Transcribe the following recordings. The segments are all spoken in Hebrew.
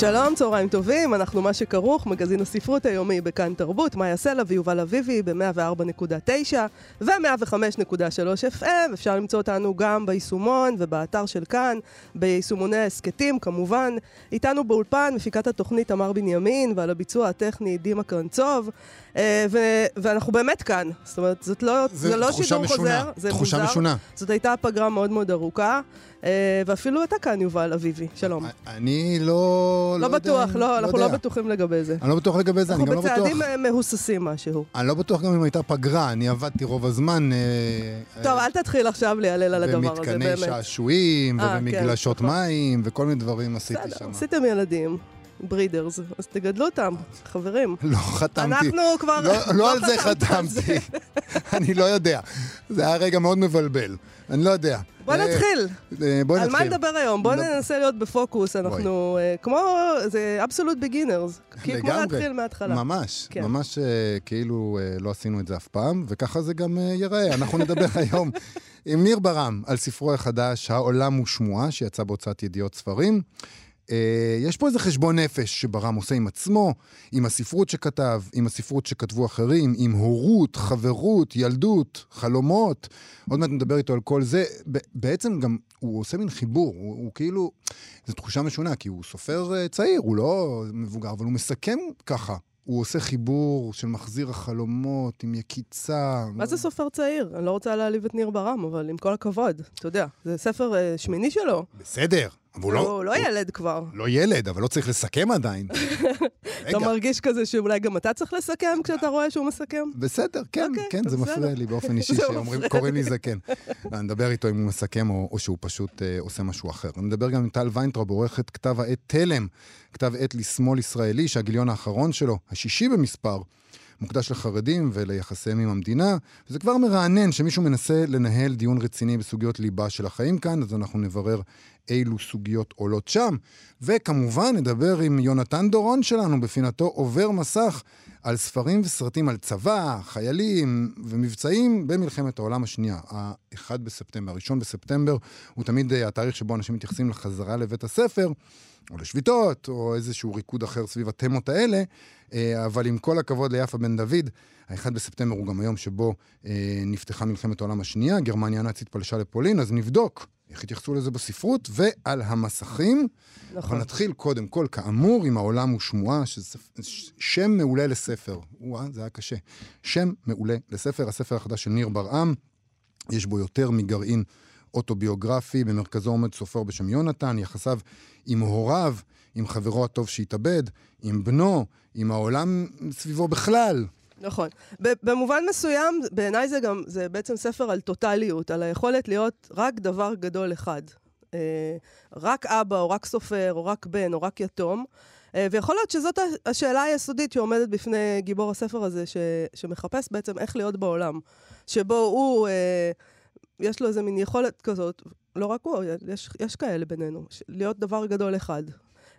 שלום, צהריים טובים, אנחנו מה שכרוך, מגזין הספרות היומי בכאן תרבות, מאיה סלע ויובל אביבי ב-104.9 ו-105.3 FM. אפשר למצוא אותנו גם ביישומון ובאתר של כאן, ביישומוני ההסכתים, כמובן. איתנו באולפן מפיקת התוכנית תמר בנימין, ועל הביצוע הטכני דימה קרנצוב. אה, ו- ואנחנו באמת כאן. זאת אומרת, זאת לא, זה, זה לא שידור משונה. חוזר, זה תחושה מוזר. משונה. זאת הייתה פגרה מאוד מאוד ארוכה. אה, ואפילו אתה כאן, יובל אביבי, שלום. אני לא... לא, לא בטוח, יודע, לא, לא אנחנו לא בטוחים לגבי זה. אני לא בטוח לגבי זה, אני גם לא בטוח... אנחנו בצעדים אה, מהוססים משהו. אני לא בטוח גם אם הייתה פגרה, אני עבדתי רוב הזמן... טוב, אל תתחיל עכשיו להיעלל על הדבר הזה, באמת. במתקני שעשועים, כן, ובמגלשות. מים, וכל מיני דברים עשיתי שם. עשיתם ילדים. ברידרס, אז תגדלו אותם, חברים. לא חתמתי. אנחנו כבר... לא, לא, לא על זה חתמתי. אני לא יודע. זה היה רגע מאוד מבלבל. אני לא יודע. בוא אה, נתחיל. אה, בוא נתחיל. על מה נדבר היום? בוא ננסה להיות בפוקוס. אנחנו אה, כמו, זה אבסולוט בגינרס. לגמרי. כמו להתחיל מההתחלה. ממש. כן. ממש כאילו לא עשינו את זה אף פעם, וככה זה גם ייראה. אנחנו נדבר היום עם ניר ברם על ספרו החדש, העולם הוא שמועה, שיצא בהוצאת ידיעות ספרים. אה, יש פה איזה חשבון נפש שברם עושה עם עצמו, עם הספרות שכתב, עם הספרות שכתבו אחרים, עם הורות, חברות, ילדות, חלומות. עוד מעט נדבר איתו על כל זה. בעצם גם הוא עושה מין חיבור, הוא, הוא כאילו, זו תחושה משונה, כי הוא סופר אה, צעיר, הוא לא מבוגר, אבל הוא מסכם ככה. הוא עושה חיבור של מחזיר החלומות עם יקיצה. מה זה סופר צעיר? אני לא רוצה להעליב את ניר ברם, אבל עם כל הכבוד, אתה יודע, זה ספר uh, שמיני שלו. בסדר, אבל לא... הוא לא ילד כבר. לא ילד, אבל לא צריך לסכם עדיין. אתה מרגיש כזה שאולי גם אתה צריך לסכם כשאתה רואה שהוא מסכם? בסדר, כן, אוקיי, כן, זה מפריע לי באופן אישי שקוראים לי זקן. אני מדבר איתו אם הוא מסכם או שהוא פשוט אה, עושה משהו אחר. אני מדבר גם עם טל ויינטראוב, עורכת כתב העת תלם, כתב עת לשמאל ישראלי, שהגיליון האחרון שלו, השישי במספר, מוקדש לחרדים וליחסיהם עם המדינה, וזה כבר מרענן שמישהו מנסה לנהל דיון רציני בסוגיות ליבה של החיים כאן, אז אנחנו נברר אילו סוגיות עולות שם. וכמובן, נדבר עם יונתן דורון שלנו בפינתו עובר מסך על ספרים וסרטים על צבא, חיילים ומבצעים במלחמת העולם השנייה. ה-1 בספטמבר, ה-1 בספטמבר הוא תמיד אה, התאריך שבו אנשים מתייחסים לחזרה לבית הספר. או לשביתות, או איזשהו ריקוד אחר סביב התמות האלה, אה, אבל עם כל הכבוד ליפה בן דוד, ה-1 בספטמבר הוא גם היום שבו אה, נפתחה מלחמת העולם השנייה, גרמניה הנאצית פלשה לפולין, אז נבדוק איך התייחסו לזה בספרות ועל המסכים. נכון. אבל נתחיל קודם כל, כאמור, עם העולם הוא שמועה, שזה שם מעולה לספר. וואה, זה היה קשה. שם מעולה לספר, הספר החדש של ניר ברעם, יש בו יותר מגרעין אוטוביוגרפי, במרכזו עומד סופר בשם יונתן, יחסיו עם הוריו, עם חברו הטוב שהתאבד, עם בנו, עם העולם סביבו בכלל. נכון. במובן מסוים, בעיניי זה גם, זה בעצם ספר על טוטליות, על היכולת להיות רק דבר גדול אחד. אה, רק אבא, או רק סופר, או רק בן, או רק יתום. אה, ויכול להיות שזאת השאלה היסודית שעומדת בפני גיבור הספר הזה, ש, שמחפש בעצם איך להיות בעולם. שבו הוא, אה, יש לו איזה מין יכולת כזאת, לא רק הוא, יש, יש כאלה בינינו, להיות דבר גדול אחד.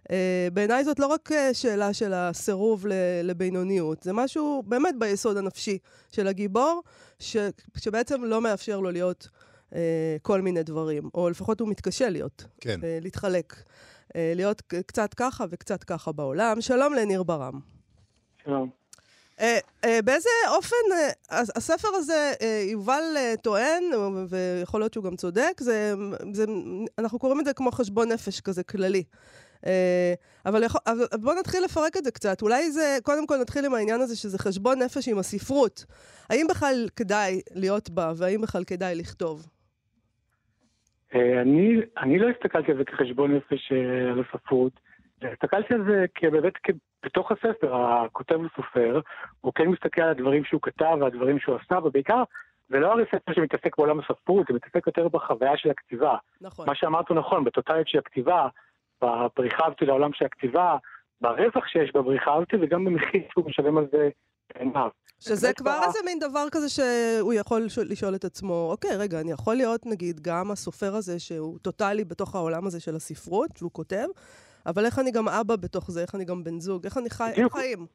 Uh, בעיניי זאת לא רק uh, שאלה של הסירוב לבינוניות, זה משהו באמת ביסוד הנפשי של הגיבור, ש, שבעצם לא מאפשר לו להיות uh, כל מיני דברים, או לפחות הוא מתקשה להיות, כן. uh, להתחלק. Uh, להיות קצת ככה וקצת ככה בעולם. שלום לניר ברם. שלום. Uh, uh, באיזה אופן uh, הספר הזה, uh, יובל uh, טוען, ויכול להיות שהוא גם צודק, זה, זה, אנחנו קוראים את זה כמו חשבון נפש כזה כללי. אה, אבל, יכול, אבל בואו נתחיל לפרק את זה קצת. אולי זה, קודם כל נתחיל עם העניין הזה שזה חשבון נפש עם הספרות. האם בכלל כדאי להיות בה, והאם בכלל כדאי לכתוב? אה, אני, אני לא הסתכלתי על זה כחשבון נפש אה, על הספרות. הסתכלתי על זה באמת בתוך הספר, הכותב וסופר, הוא כן מסתכל על הדברים שהוא כתב והדברים שהוא עשה, ובעיקר, זה לא הרי ספר שמתעסק בעולם הספרות, זה מתעסק יותר בחוויה של הכתיבה. נכון. מה שאמרת הוא נכון, בטוטליות של הכתיבה, בבריחה הזאתי לעולם של הכתיבה, ברווח שיש בבריחה הזאתי וגם במחיר שהוא משלם על זה בעיניו. שזה כבר איזה מין דבר כזה שהוא יכול לשאול את עצמו, אוקיי, רגע, אני יכול להיות נגיד גם הסופר הזה שהוא טוטאלי בתוך העולם הזה של הספרות, שהוא כותב, אבל איך אני גם אבא בתוך זה, איך אני גם בן זוג, איך אני חי, איך חיים.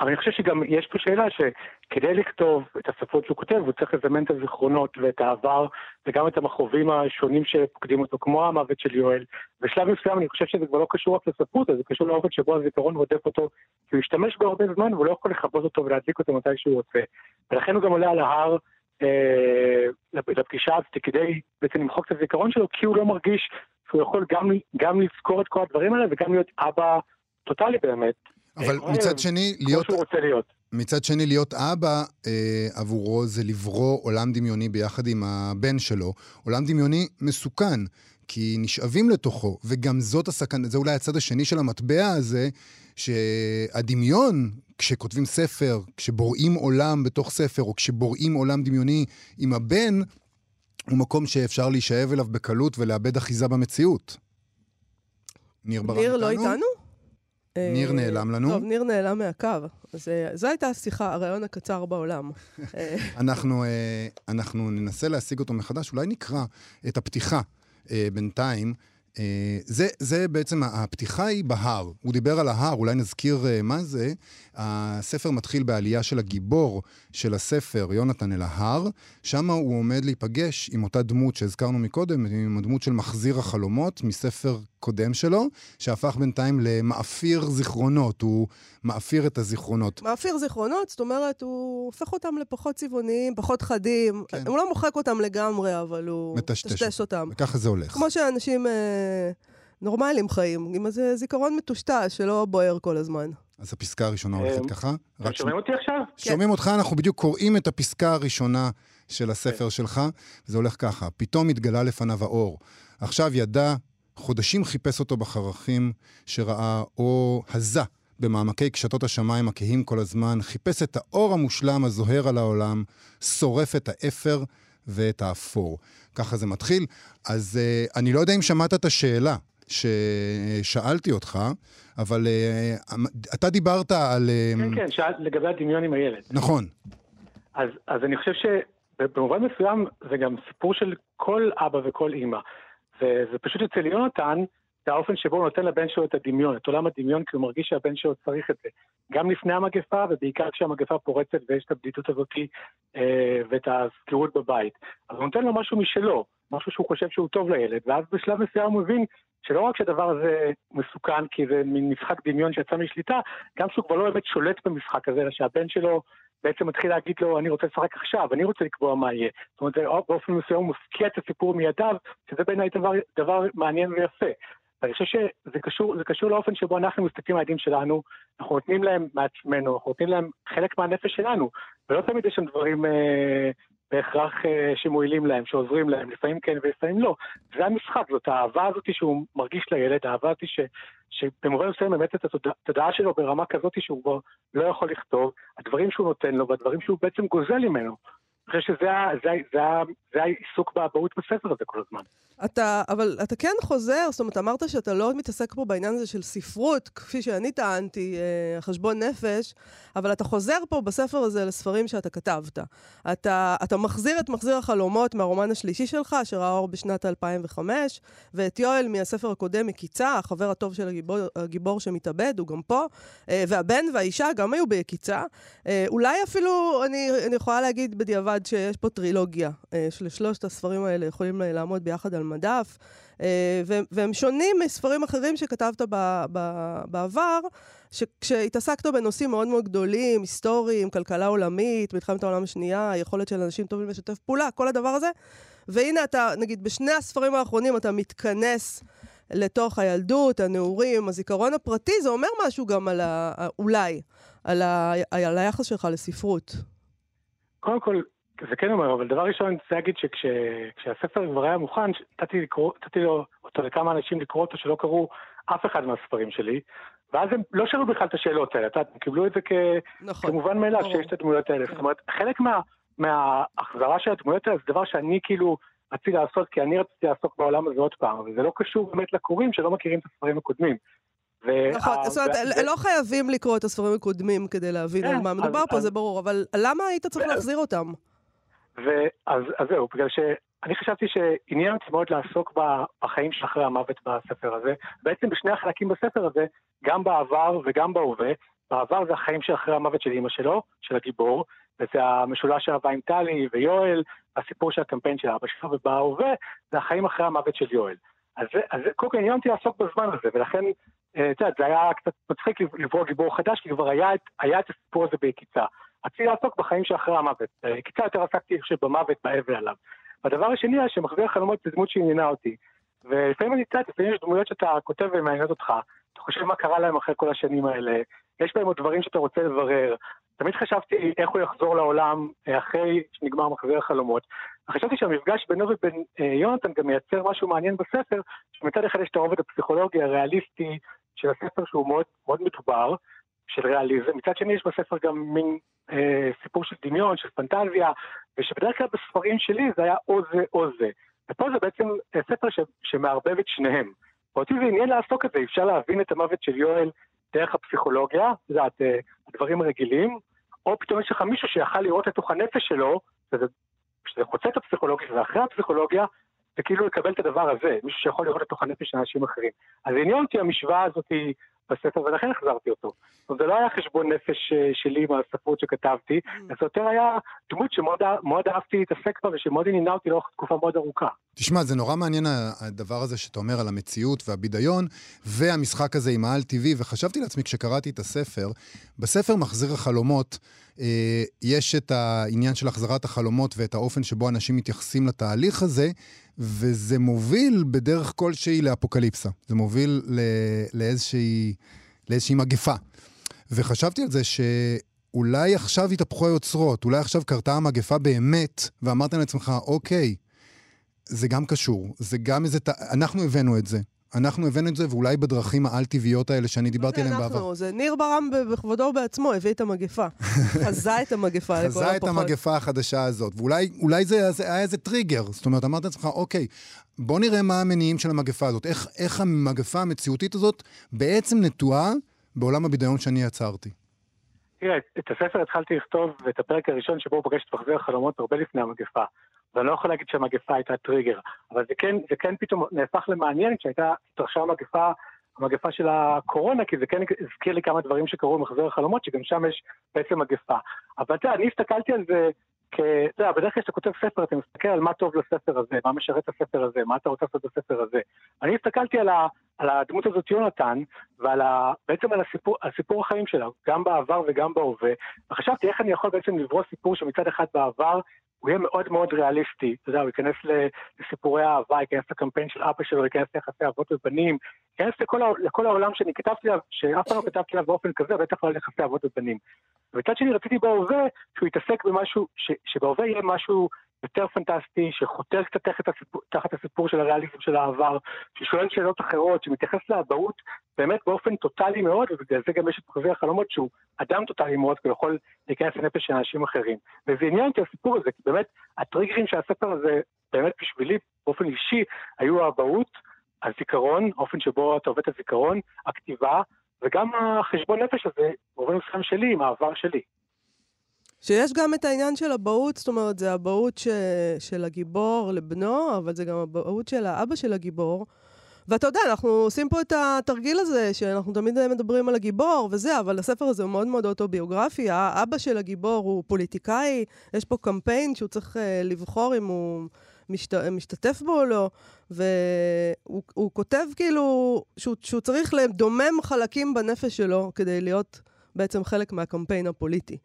אבל אני חושב שגם יש פה שאלה שכדי לכתוב את הספרות שהוא כותב, הוא צריך לזמן את הזיכרונות ואת העבר, וגם את המכאובים השונים שפוקדים אותו, כמו המוות של יואל. בשלב מסוים אני חושב שזה כבר לא קשור רק לספרות, זה קשור לאופן שבו הזיכרון רודף אותו, כי הוא השתמש בו הרבה זמן והוא לא יכול לכבות אותו ולהדליק אותו מתי שהוא רוצה. ולכן הוא גם עולה על ההר אה, לפגישה הזאת כדי בעצם למחוק את הזיכרון שלו, כי הוא לא מרגיש שהוא יכול גם, גם לזכור את כל הדברים האלה וגם להיות אבא טוטאלי באמת. אבל אה, מצד שני, להיות... כמו שהוא רוצה להיות. מצד שני, להיות אבא אה, עבורו זה לברוא עולם דמיוני ביחד עם הבן שלו. עולם דמיוני מסוכן, כי נשאבים לתוכו, וגם זאת הסכנה, זה אולי הצד השני של המטבע הזה, שהדמיון, כשכותבים ספר, כשבוראים עולם בתוך ספר, או כשבוראים עולם דמיוני עם הבן, הוא מקום שאפשר להישאב אליו בקלות ולאבד אחיזה במציאות. ניר ברק איתנו? ניר לא איתנו? ניר אה, נעלם לנו. טוב, ניר נעלם מהקו. אז אה, זו הייתה השיחה, הרעיון הקצר בעולם. אה, אנחנו, אנחנו ננסה להשיג אותו מחדש, אולי נקרא את הפתיחה בינתיים. זה, זה בעצם, הפתיחה היא בהר. הוא דיבר על ההר, אולי נזכיר מה זה. הספר מתחיל בעלייה של הגיבור של הספר, יונתן אל ההר. שם הוא עומד להיפגש עם אותה דמות שהזכרנו מקודם, עם הדמות של מחזיר החלומות, מספר קודם שלו, שהפך בינתיים למאפיר זיכרונות, הוא מאפיר את הזיכרונות. מאפיר זיכרונות, זאת אומרת, הוא הופך אותם לפחות צבעוניים, פחות חדים. כן. הוא לא מוחק אותם לגמרי, אבל הוא מטשטש אותם. וככה זה הולך. כמו שאנשים אה, נורמליים חיים, עם איזה זיכרון מטושטש שלא בוער כל הזמן. אז הפסקה הראשונה הולכת ככה. אתם שומעים אותי עכשיו? שומעים כן. אותך, אנחנו בדיוק קוראים את הפסקה הראשונה של הספר כן. שלך, וזה הולך ככה: פתאום התגלה לפניו האור. עכשיו ידע חודשים חיפש אותו בחרכים שראה, או הזה במעמקי קשתות השמיים הכהים כל הזמן, חיפש את האור המושלם הזוהר על העולם, שורף את האפר ואת האפור. ככה זה מתחיל. אז uh, אני לא יודע אם שמעת את השאלה ששאלתי אותך, אבל uh, אתה דיברת על... Uh, כן, כן, שאל לגבי הדמיון עם הילד. נכון. אז, אז אני חושב שבמובן מסוים זה גם סיפור של כל אבא וכל אימא. וזה פשוט אצל יונתן, האופן שבו הוא נותן לבן שלו את הדמיון, את עולם הדמיון, כי הוא מרגיש שהבן שלו צריך את זה. גם לפני המגפה, ובעיקר כשהמגפה פורצת ויש את הבדידות הזאת אה, ואת הסגירות בבית. אז הוא נותן לו משהו משלו, משהו שהוא חושב שהוא טוב לילד, ואז בשלב מסוים הוא מבין שלא רק שהדבר הזה מסוכן כי זה מין משחק דמיון שיצא משליטה, גם שהוא כבר לא באמת שולט במשחק הזה, אלא שהבן שלו בעצם מתחיל להגיד לו, אני רוצה לשחק עכשיו, אני רוצה לקבוע מה יהיה. זאת אומרת, באופן מסוים הוא מפקיע את הסיפור מידיו, שזה בעיניי דבר, דבר מעניין ויפה. ואני חושב שזה קשור, קשור לאופן שבו אנחנו מסתכלים על הילדים שלנו, אנחנו נותנים להם מעצמנו, אנחנו נותנים להם חלק מהנפש שלנו, ולא תמיד יש שם דברים אה, בהכרח אה, שמועילים להם, שעוזרים להם, לפעמים כן ולפעמים לא. זה המשחק, זאת האהבה הזאת שהוא מרגיש לילד, האהבה הזאת ש, שבמובן מסוים באמת את התודעה שלו ברמה כזאת שהוא כבר לא יכול לכתוב, הדברים שהוא נותן לו והדברים שהוא בעצם גוזל ממנו. אני חושב שזה זה, זה, זה העיסוק באבהות בספר הזה כל הזמן. אתה, אבל אתה כן חוזר, זאת אומרת, אמרת שאתה לא מתעסק פה בעניין הזה של ספרות, כפי שאני טענתי, אה, חשבון נפש, אבל אתה חוזר פה בספר הזה לספרים שאתה כתבת. אתה, אתה מחזיר את מחזיר החלומות מהרומן השלישי שלך, שראה אור בשנת 2005, ואת יואל מהספר הקודם, מקיצה, החבר הטוב של הגיבור, הגיבור שמתאבד, הוא גם פה, אה, והבן והאישה גם היו ביקיצה. אה, אולי אפילו, אני, אני יכולה להגיד בדיעבד שיש פה טרילוגיה, שלשלושת הספרים האלה יכולים לעמוד ביחד על מדף, אה, והם שונים מספרים אחרים שכתבת בעבר, כשהתעסקת בנושאים מאוד מאוד גדולים, היסטוריים, כלכלה עולמית, מלחמת העולם השנייה, היכולת של אנשים טובים לשתף פעולה, כל הדבר הזה. והנה אתה, נגיד, בשני הספרים האחרונים אתה מתכנס לתוך הילדות, הנעורים, הזיכרון הפרטי, זה אומר משהו גם על ה... אולי, על, ה, על היחס שלך לספרות. קודם כל, זה כן אומר, אבל דבר ראשון, אני רוצה להגיד שכשהספר כבר היה מוכן, נתתי אותו לכמה אנשים לקרוא אותו שלא קראו אף אחד מהספרים שלי, ואז הם לא שאלו בכלל את השאלות האלה, הם קיבלו את זה כ... נכון. כמובן מאליו שיש את הדמויות האלה. כן. זאת אומרת, חלק מה, מההחזרה של הדמויות האלה זה דבר שאני כאילו רציתי לעשות, כי אני רציתי לעסוק בעולם הזה עוד פעם, אבל זה לא קשור באמת לקוראים שלא מכירים את הספרים הקודמים. נכון, זאת אומרת, לא חייבים לקרוא את הספרים הקודמים כדי להבין על כן, מה מדובר פה, זה ברור, אבל למה היית צריך להחזיר אותם? אז זהו, בגלל שאני חשבתי שעניין אותי מאוד לעסוק בחיים שאחרי המוות בספר הזה. בעצם בשני החלקים בספר הזה, גם בעבר וגם בהווה, בעבר זה החיים שאחרי המוות של אימא שלו, של הגיבור, וזה המשולש של אהבה עם טלי ויואל, הסיפור של הקמפיין של אבא שלו, ובהווה זה החיים אחרי המוות של יואל. אז, אז קודם כל עניין אותי לעסוק בזמן הזה, ולכן, אה, את יודעת, זה היה קצת מצחיק לברוא גיבור חדש, כי כבר היה, היה את הסיפור הזה ביקיצה. רציתי לעסוק בחיים שאחרי המוות. יקיצה יותר עסקתי, חושב, במוות, באבל עליו. והדבר השני היה שמחזיר החלומות זה דמות שעניינה אותי. ולפעמים אני קצת, לפעמים יש דמויות שאתה כותב ומעניינות אותך, אתה חושב מה קרה להם אחרי כל השנים האלה, יש בהם עוד דברים שאתה רוצה לברר. תמיד חשבתי איך הוא יחזור לעולם אה, אחרי שנגמר מחזיר החלומות. חשבתי שהמפגש בינו ובין אה, יונתן גם מייצר משהו מעניין בספר, שמצד אחד יש את הרובד הפסיכולוגי הריאליסטי של הספר שהוא מאוד, מאוד מדובר, של ריאליזם, מצד שני יש בספר גם מין אה, סיפור של דמיון, של פנטזיה, ושבדרך כלל בספרים שלי זה היה או זה או זה. ופה זה בעצם ספר ש, שמערבב את שניהם. ואותי זה עניין לעסוק את זה, אפשר להבין את המוות של יואל דרך הפסיכולוגיה, את יודעת, אה, הדברים הרגילים, או פתאום יש לך מישהו שיכל לראות לתוך הנפש שלו, שזה, שזה חוצה את הפסיכולוגיה ואחרי הפסיכולוגיה, זה כאילו לקבל את הדבר הזה, מישהו שיכול לראות לתוך הנפש של אנשים אחרים. אז עניין אותי המשוואה הזאת בספר, ולכן החזרתי אותו. זה לא היה חשבון נפש אה, שלי עם הספרות שכתבתי, mm. זה יותר היה דמות שמאוד אהבתי להתעסק בה ושמאוד עניינה אותי לאורך תקופה מאוד ארוכה. תשמע, זה נורא מעניין הדבר הזה שאתה אומר על המציאות והבידיון, והמשחק הזה עם העל טבעי, וחשבתי לעצמי כשקראתי את הספר, בספר מחזיר החלומות, אה, יש את העניין של החזרת החלומות ואת האופן שבו אנשים מתייחסים לתהליך הזה, וזה מוביל בדרך כלשהי לאפוקליפסה. זה מוביל לאיזושהי, לאיזושהי מגפה. וחשבתי על זה שאולי עכשיו התהפכו היוצרות, אולי עכשיו קרתה המגפה באמת, ואמרת לעצמך, אוקיי, זה גם קשור, זה גם איזה... אנחנו הבאנו את זה. אנחנו הבאנו את זה, ואולי בדרכים העל-טבעיות האלה שאני דיברתי עליהן בעבר. אנחנו, זה ניר ברם בכבודו בעצמו הביא את המגפה. חזה את המגפה לכל הפחות. חזה את המגפה החדשה הזאת. ואולי זה, זה היה איזה טריגר. זאת אומרת, אמרת לעצמך, אוקיי, בוא נראה מה המניעים של המגפה הזאת. איך, איך המגפה המציאותית הזאת בעצם נטועה בעולם הבידיון שאני יצרתי. תראה, את הספר התחלתי לכתוב, ואת הפרק הראשון שבו הוא פוגש את מחזיר החלומות הרבה לפני המגפה. ואני לא יכול להגיד שהמגפה הייתה טריגר, אבל זה כן, זה כן פתאום נהפך למעניין כשהייתה, התרחשה המגפה, המגפה של הקורונה, כי זה כן הזכיר לי כמה דברים שקרו במחזור החלומות, שגם שם יש בעצם מגפה. אבל אתה יודע, אני הסתכלתי על זה כ... אתה יודע, בדרך כלל כשאתה כותב ספר, אתה מסתכל על מה טוב לספר הזה, מה משרת הספר הזה, מה אתה רוצה לעשות בספר הזה. אני הסתכלתי על, ה... על הדמות הזאת יונתן, ועל ה... בעצם על הסיפור, על סיפור החיים שלה, גם בעבר וגם בהווה, וחשבתי איך אני יכול בעצם לברוא סיפור שמצד אחד בעבר הוא יהיה מאוד מאוד ריאליסטי, אתה יודע, הוא ייכנס לסיפורי אהבה, ייכנס לקמפיין של אבא שלו, ייכנס ליחסי אבות ובנים, ייכנס לכל, לכל העולם שאני כתבתי עליו, שאף פעם לא כתבתי עליו באופן כזה, בטח לא על יחסי אבות ובנים. ומצד שני רציתי בהווה שהוא יתעסק במשהו, ש, שבהווה יהיה משהו יותר פנטסטי, שחותר קצת תחת הסיפור, תחת הסיפור של הריאליזם של העבר, ששואל שאלות אחרות, שמתייחס לאבהות באמת באופן טוטאלי מאוד, ובגלל זה גם יש את מחזיר החלומות שהוא אדם טוטאלי מאוד, כי הוא יכול להיכנס לנפש של אנשים אחרים. וזה עניין אותי הסיפור הזה, כי באמת הטריגרים של הספר הזה, באמת בשבילי, באופן אישי, היו האבהות, הזיכרון, האופן שבו אתה עובד את הזיכרון, הכתיבה, וגם החשבון נפש הזה, באופן מסוים שלי, עם העבר שלי. שיש גם את העניין של אבהות, זאת אומרת, זה אבהות ש... של הגיבור לבנו, אבל זה גם אבהות של האבא של הגיבור. ואתה יודע, אנחנו עושים פה את התרגיל הזה, שאנחנו תמיד מדברים על הגיבור וזה, אבל הספר הזה הוא מאוד מאוד אוטוביוגרפי. האבא של הגיבור הוא פוליטיקאי, יש פה קמפיין שהוא צריך uh, לבחור אם הוא משת... משתתף בו או לא, והוא כותב כאילו שהוא, שהוא צריך לדומם חלקים בנפש שלו כדי להיות בעצם חלק מהקמפיין הפוליטי.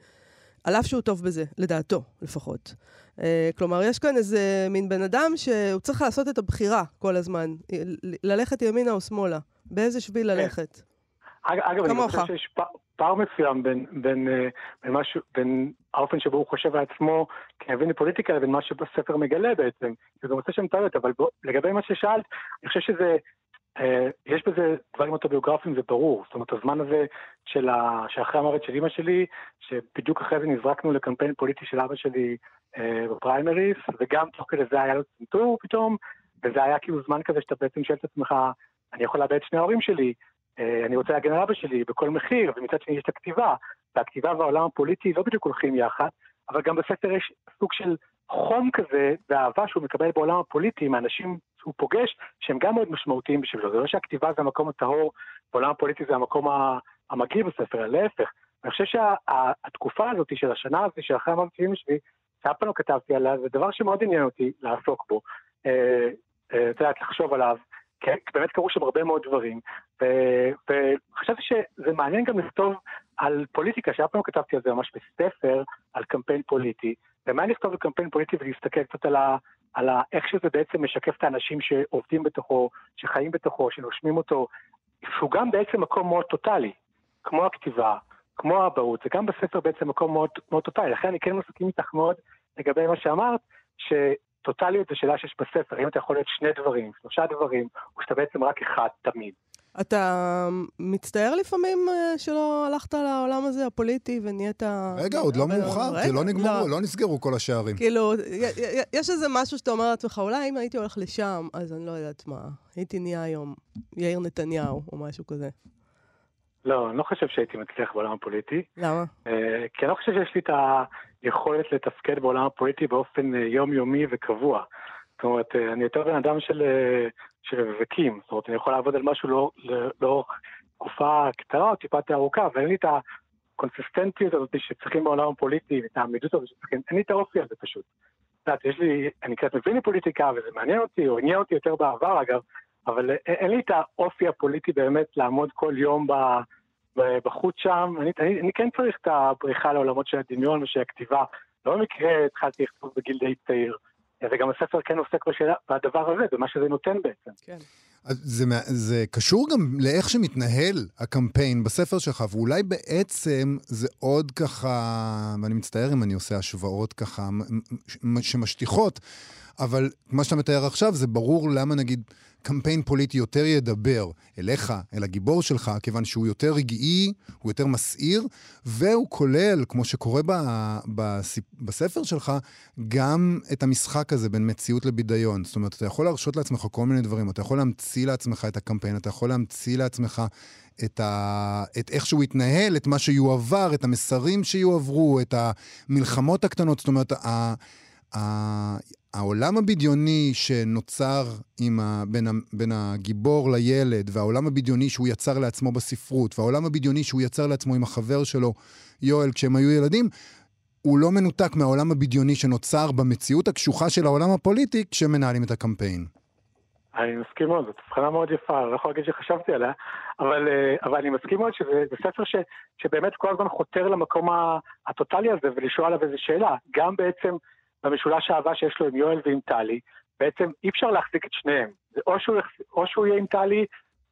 על אף שהוא טוב בזה, לדעתו לפחות. Uh, כלומר, יש כאן איזה מין בן אדם שהוא צריך לעשות את הבחירה כל הזמן, ללכת ימינה או שמאלה, באיזה שביל כן. ללכת. אגב, אני חושב שיש פער מסוים בין, בין, אה, בין, משהו, בין האופן שבו הוא חושב על עצמו כמבין לפוליטיקה לבין מה שבספר מגלה בעצם. זה גם עושה שם טעויות, אבל בוא, לגבי מה ששאלת, אני חושב שזה אה, יש בזה דברים אוטוביוגרפיים, זה ברור. זאת אומרת, הזמן הזה של ה... שאחרי המוות של אימא שלי, שבדיוק אחרי זה נזרקנו לקמפיין פוליטי של אבא שלי אה, בפריימריס, וגם תוך כדי זה היה לו צנתור פתאום, וזה היה כאילו זמן כזה שאתה בעצם שואל את עצמך, אני יכול לאבד את שני ההורים שלי, אה, אני רוצה להגן על אבא שלי בכל מחיר, ומצד שני יש את הכתיבה, והכתיבה והעולם הפוליטי לא בדיוק הולכים יחד, אבל גם בספר יש סוג של חום כזה ואהבה שהוא מקבל בעולם הפוליטי מהאנשים שהוא פוגש, שהם גם מאוד משמעותיים בשבילו. זה לא שהכתיבה זה המקום הטהור, בעולם הפוליטי זה המקום המגעיל בספר, להפך. אני חושב שהתקופה שה, הזאת של השנה הזאת, של שלי, שאף פעם לא כתבתי עליה, זה דבר שמאוד עניין אותי לעסוק בו. אה, אה, את יודעת, לחשוב עליו. כן, באמת קרו שם הרבה מאוד דברים, וחשבתי שזה מעניין גם לכתוב על פוליטיקה, שאף פעם לא כתבתי על זה ממש בספר, על קמפיין פוליטי, ומה לכתוב על קמפיין פוליטי ולהסתכל קצת על, על איך שזה בעצם משקף את האנשים שעובדים בתוכו, שחיים בתוכו, שנושמים אותו, שהוא גם בעצם מקום מאוד טוטאלי, כמו הכתיבה, כמו האבהות, זה גם בספר בעצם מקום מאוד, מאוד טוטאלי, לכן אני כן מסכים איתך מאוד לגבי מה שאמרת, ש... טוטליות זו שאלה שיש בספר, האם אתה יכול להיות שני דברים, שלושה דברים, או שאתה בעצם רק אחד תמיד. אתה מצטער לפעמים אה, שלא הלכת לעולם הזה הפוליטי ונהיית... רגע, עוד לא מאוחר, כי לא נגמרו, לא. לא נסגרו כל השערים. כאילו, יש איזה משהו שאתה אומר לעצמך, אולי אם הייתי הולך לשם, אז אני לא יודעת מה, הייתי נהיה היום יאיר נתניהו או משהו כזה. לא, אני לא חושב שהייתי מצליח בעולם הפוליטי. למה? אה, כי אני לא חושב שיש לי את היכולת לתפקד בעולם הפוליטי באופן אה, יומיומי וקבוע. זאת אומרת, אה, אני יותר בן אדם של, רווקים. זאת אומרת, אני יכול לעבוד על משהו לאורך לא, לא תקופה קטנה או טיפה יותר ארוכה, ואין לי את הקונסיסטנטיות הזאת שצריכים בעולם הפוליטי, את העמידות הזאת שצריכים, אין לי את האופי הזה פשוט. את יודעת, יש לי, אני קצת מבין לפוליטיקה וזה מעניין אותי, או עניין אותי יותר בעבר אגב, אבל אין לי את האופי הפוליטי באמת לעמוד כל יום ב... בחוץ שם, אני, אני, אני כן צריך את הבריחה לעולמות של הדמיון ושל הכתיבה. לא במקרה התחלתי לכתוב בגיל די צעיר, וגם הספר כן עוסק בשאלה, בדבר הזה, במה שזה נותן בעצם. כן. זה, זה קשור גם לאיך שמתנהל הקמפיין בספר שלך, ואולי בעצם זה עוד ככה, ואני מצטער אם אני עושה השוואות ככה, שמשטיחות, אבל מה שאתה מתאר עכשיו זה ברור למה נגיד קמפיין פוליטי יותר ידבר אליך, אל הגיבור שלך, כיוון שהוא יותר רגעי, הוא יותר מסעיר, והוא כולל, כמו שקורה ב, בסיפ, בספר שלך, גם את המשחק הזה בין מציאות לבידיון. זאת אומרת, אתה יכול להרשות לעצמך כל מיני דברים, אתה יכול להמציא לעצמך את הקמפיין, אתה יכול להמציא לעצמך את, ה... את איך שהוא יתנהל, את מה שיועבר, את המסרים שיועברו, את המלחמות הקטנות. זאת אומרת, ה... ה... העולם הבדיוני שנוצר עם ה, בין, ה, בין הגיבור לילד, והעולם הבדיוני שהוא יצר לעצמו בספרות, והעולם הבדיוני שהוא יצר לעצמו עם החבר שלו, יואל, כשהם היו ילדים, הוא לא מנותק מהעולם הבדיוני שנוצר במציאות הקשוחה של העולם הפוליטי כשמנהלים את הקמפיין. אני מסכים מאוד, זאת הבחנה מאוד יפה, אני לא יכול להגיד שחשבתי עליה, אבל, אה, אבל אני מסכים מאוד שזה ספר ש, שבאמת כל הזמן חותר למקום הטוטלי הזה ולשאול עליו איזו שאלה. גם בעצם במשולש האהבה שיש לו עם יואל ועם טלי, בעצם אי אפשר להחזיק את שניהם. או שהוא, או שהוא יהיה עם טלי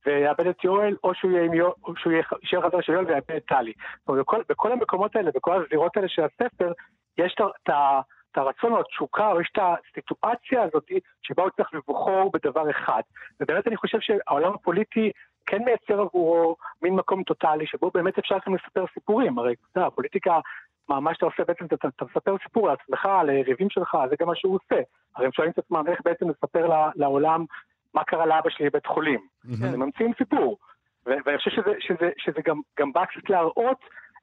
ויאבד את יואל, או שהוא יהיה, יואל, או שהוא יהיה חבר של יואל ויאבד את טלי. זאת אומרת, בכל, בכל המקומות האלה, בכל הזירות האלה של הספר, יש את ה... את הרצון או התשוקה, או יש את הסיטואציה הזאת שבה הוא צריך לבחור בדבר אחד. ובאמת אני חושב שהעולם הפוליטי כן מייצר עבורו מין מקום טוטאלי, שבו באמת אפשר גם לספר סיפורים. הרי אתה יודע, הפוליטיקה מה, מה שאתה עושה בעצם, אתה, אתה מספר סיפור לעצמך, ליריבים שלך, זה גם מה שהוא עושה. הרי הם שואלים את עצמם איך בעצם לספר לעולם מה קרה לאבא שלי בבית חולים. הם ממציאים סיפור. ואני חושב שזה, שזה, שזה גם, גם בא קצת להראות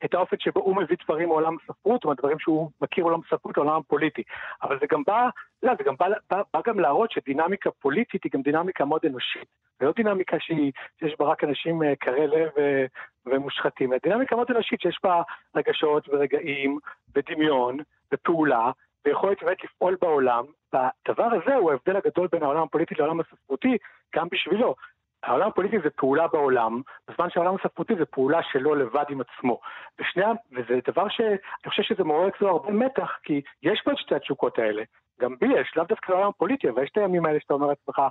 את האופן שבו הוא מביא דברים מעולם הספרות, או דברים שהוא מכיר עולם הספרות, עולם הפוליטי. אבל זה גם בא, לא, זה גם בא, בא, בא גם להראות שדינמיקה פוליטית היא גם דינמיקה מאוד אנושית. זה לא דינמיקה שהיא, שיש בה רק אנשים אה, קרי לב אה, ומושחתים, אלא דינמיקה מאוד אנושית שיש בה רגשות ורגעים ודמיון ופעולה, ויכולת באמת לפעול בעולם. והדבר הזה הוא ההבדל הגדול בין העולם הפוליטי לעולם הספרותי, גם בשבילו. העולם הפוליטי זה פעולה בעולם, בזמן שהעולם הספרותי זה פעולה שלו לבד עם עצמו. ושני, וזה דבר שאני חושב שזה מעורר אצלו הרבה מתח, כי יש פה את שתי התשוקות האלה. גם בי יש, לאו דווקא לעולם הפוליטי, אבל יש את הימים האלה שאתה אומר לעצמך,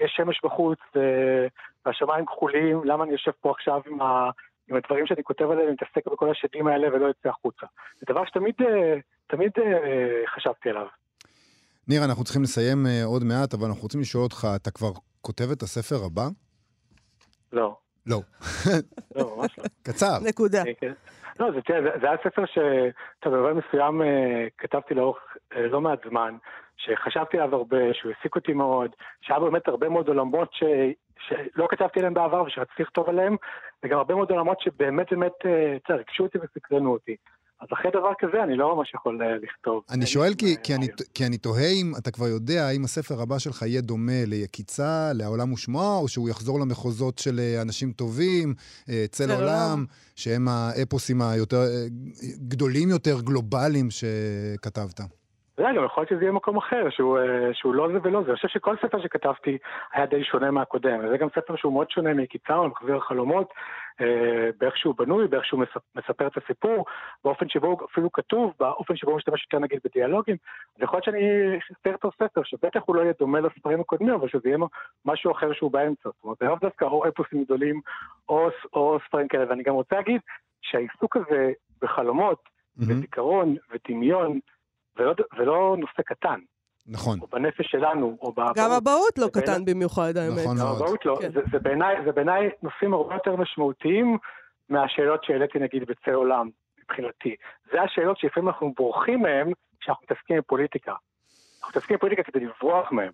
יש שמש בחוץ והשמיים כחולים, למה אני יושב פה עכשיו עם, ה, עם הדברים שאני כותב עליהם, מתעסק בכל השדים האלה ולא יוצא החוצה. זה דבר שתמיד תמיד, אה, חשבתי עליו. ניר, אנחנו צריכים לסיים uh, עוד מעט, אבל אנחנו רוצים לשאול אותך, אתה כבר כותב את הספר הבא? לא. לא. לא, ממש לא. קצר. נקודה. כן. לא, זה, זה, זה היה ספר שאתה במובן מסוים אה, כתבתי לאורך אה, לא מעט זמן, שחשבתי עליו הרבה, שהוא העסיק אותי מאוד, שהיה באמת הרבה מאוד עולמות ש, שלא כתבתי עליהם בעבר ושרציתי לכתוב עליהם, וגם הרבה מאוד עולמות שבאמת באמת, אתה יודע, ריגשו אותי וסקרנו אותי. אז אחרי דבר כזה אני לא ממש יכול uh, לכתוב. אני שואל כי, כי, אני, כי אני תוהה אם אתה כבר יודע האם הספר הבא שלך יהיה דומה ליקיצה, לעולם ושמועה, או שהוא יחזור למחוזות של אה, אנשים טובים, אה, צל עולם, שהם האפוסים היותר גדולים יותר, גלובליים שכתבת. יודע, גם יכול להיות שזה יהיה מקום אחר, שהוא, שהוא לא זה ולא זה. אני חושב שכל ספר שכתבתי היה די שונה מהקודם. וזה גם ספר שהוא מאוד שונה מקיצר, מחזיר חלומות, אה, באיך שהוא בנוי, באיך שהוא מספר את הסיפור, באופן שבו הוא אפילו כתוב, באופן שבו הוא משתמש יותר נגיד בדיאלוגים. אז יכול להיות שאני אספר אותו ספר, שבטח הוא לא יהיה דומה לספרים הקודמים, אבל שזה יהיה משהו אחר שהוא באמצע. זאת אומרת, זה לאו דווקא או אפוסים גדולים או, או ספרים כאלה. ואני גם רוצה להגיד שהעיסוק הזה בחלומות, mm-hmm. בזיכרון ודמיון, ולא, ולא נושא קטן. נכון. או בנפש שלנו, או באבהות. גם אבהות לא קטן במיוחד, האמת. נכון מאוד. אבהות לא. כן. זה, זה, בעיניי, נושאים הרבה יותר משמעותיים מהשאלות שהעליתי נגיד בצל עולם, מבחינתי. זה השאלות שלפעמים אנחנו בורחים מהן כשאנחנו מתעסקים בפוליטיקה. אנחנו מתעסקים בפוליטיקה כדי לברוח מהן.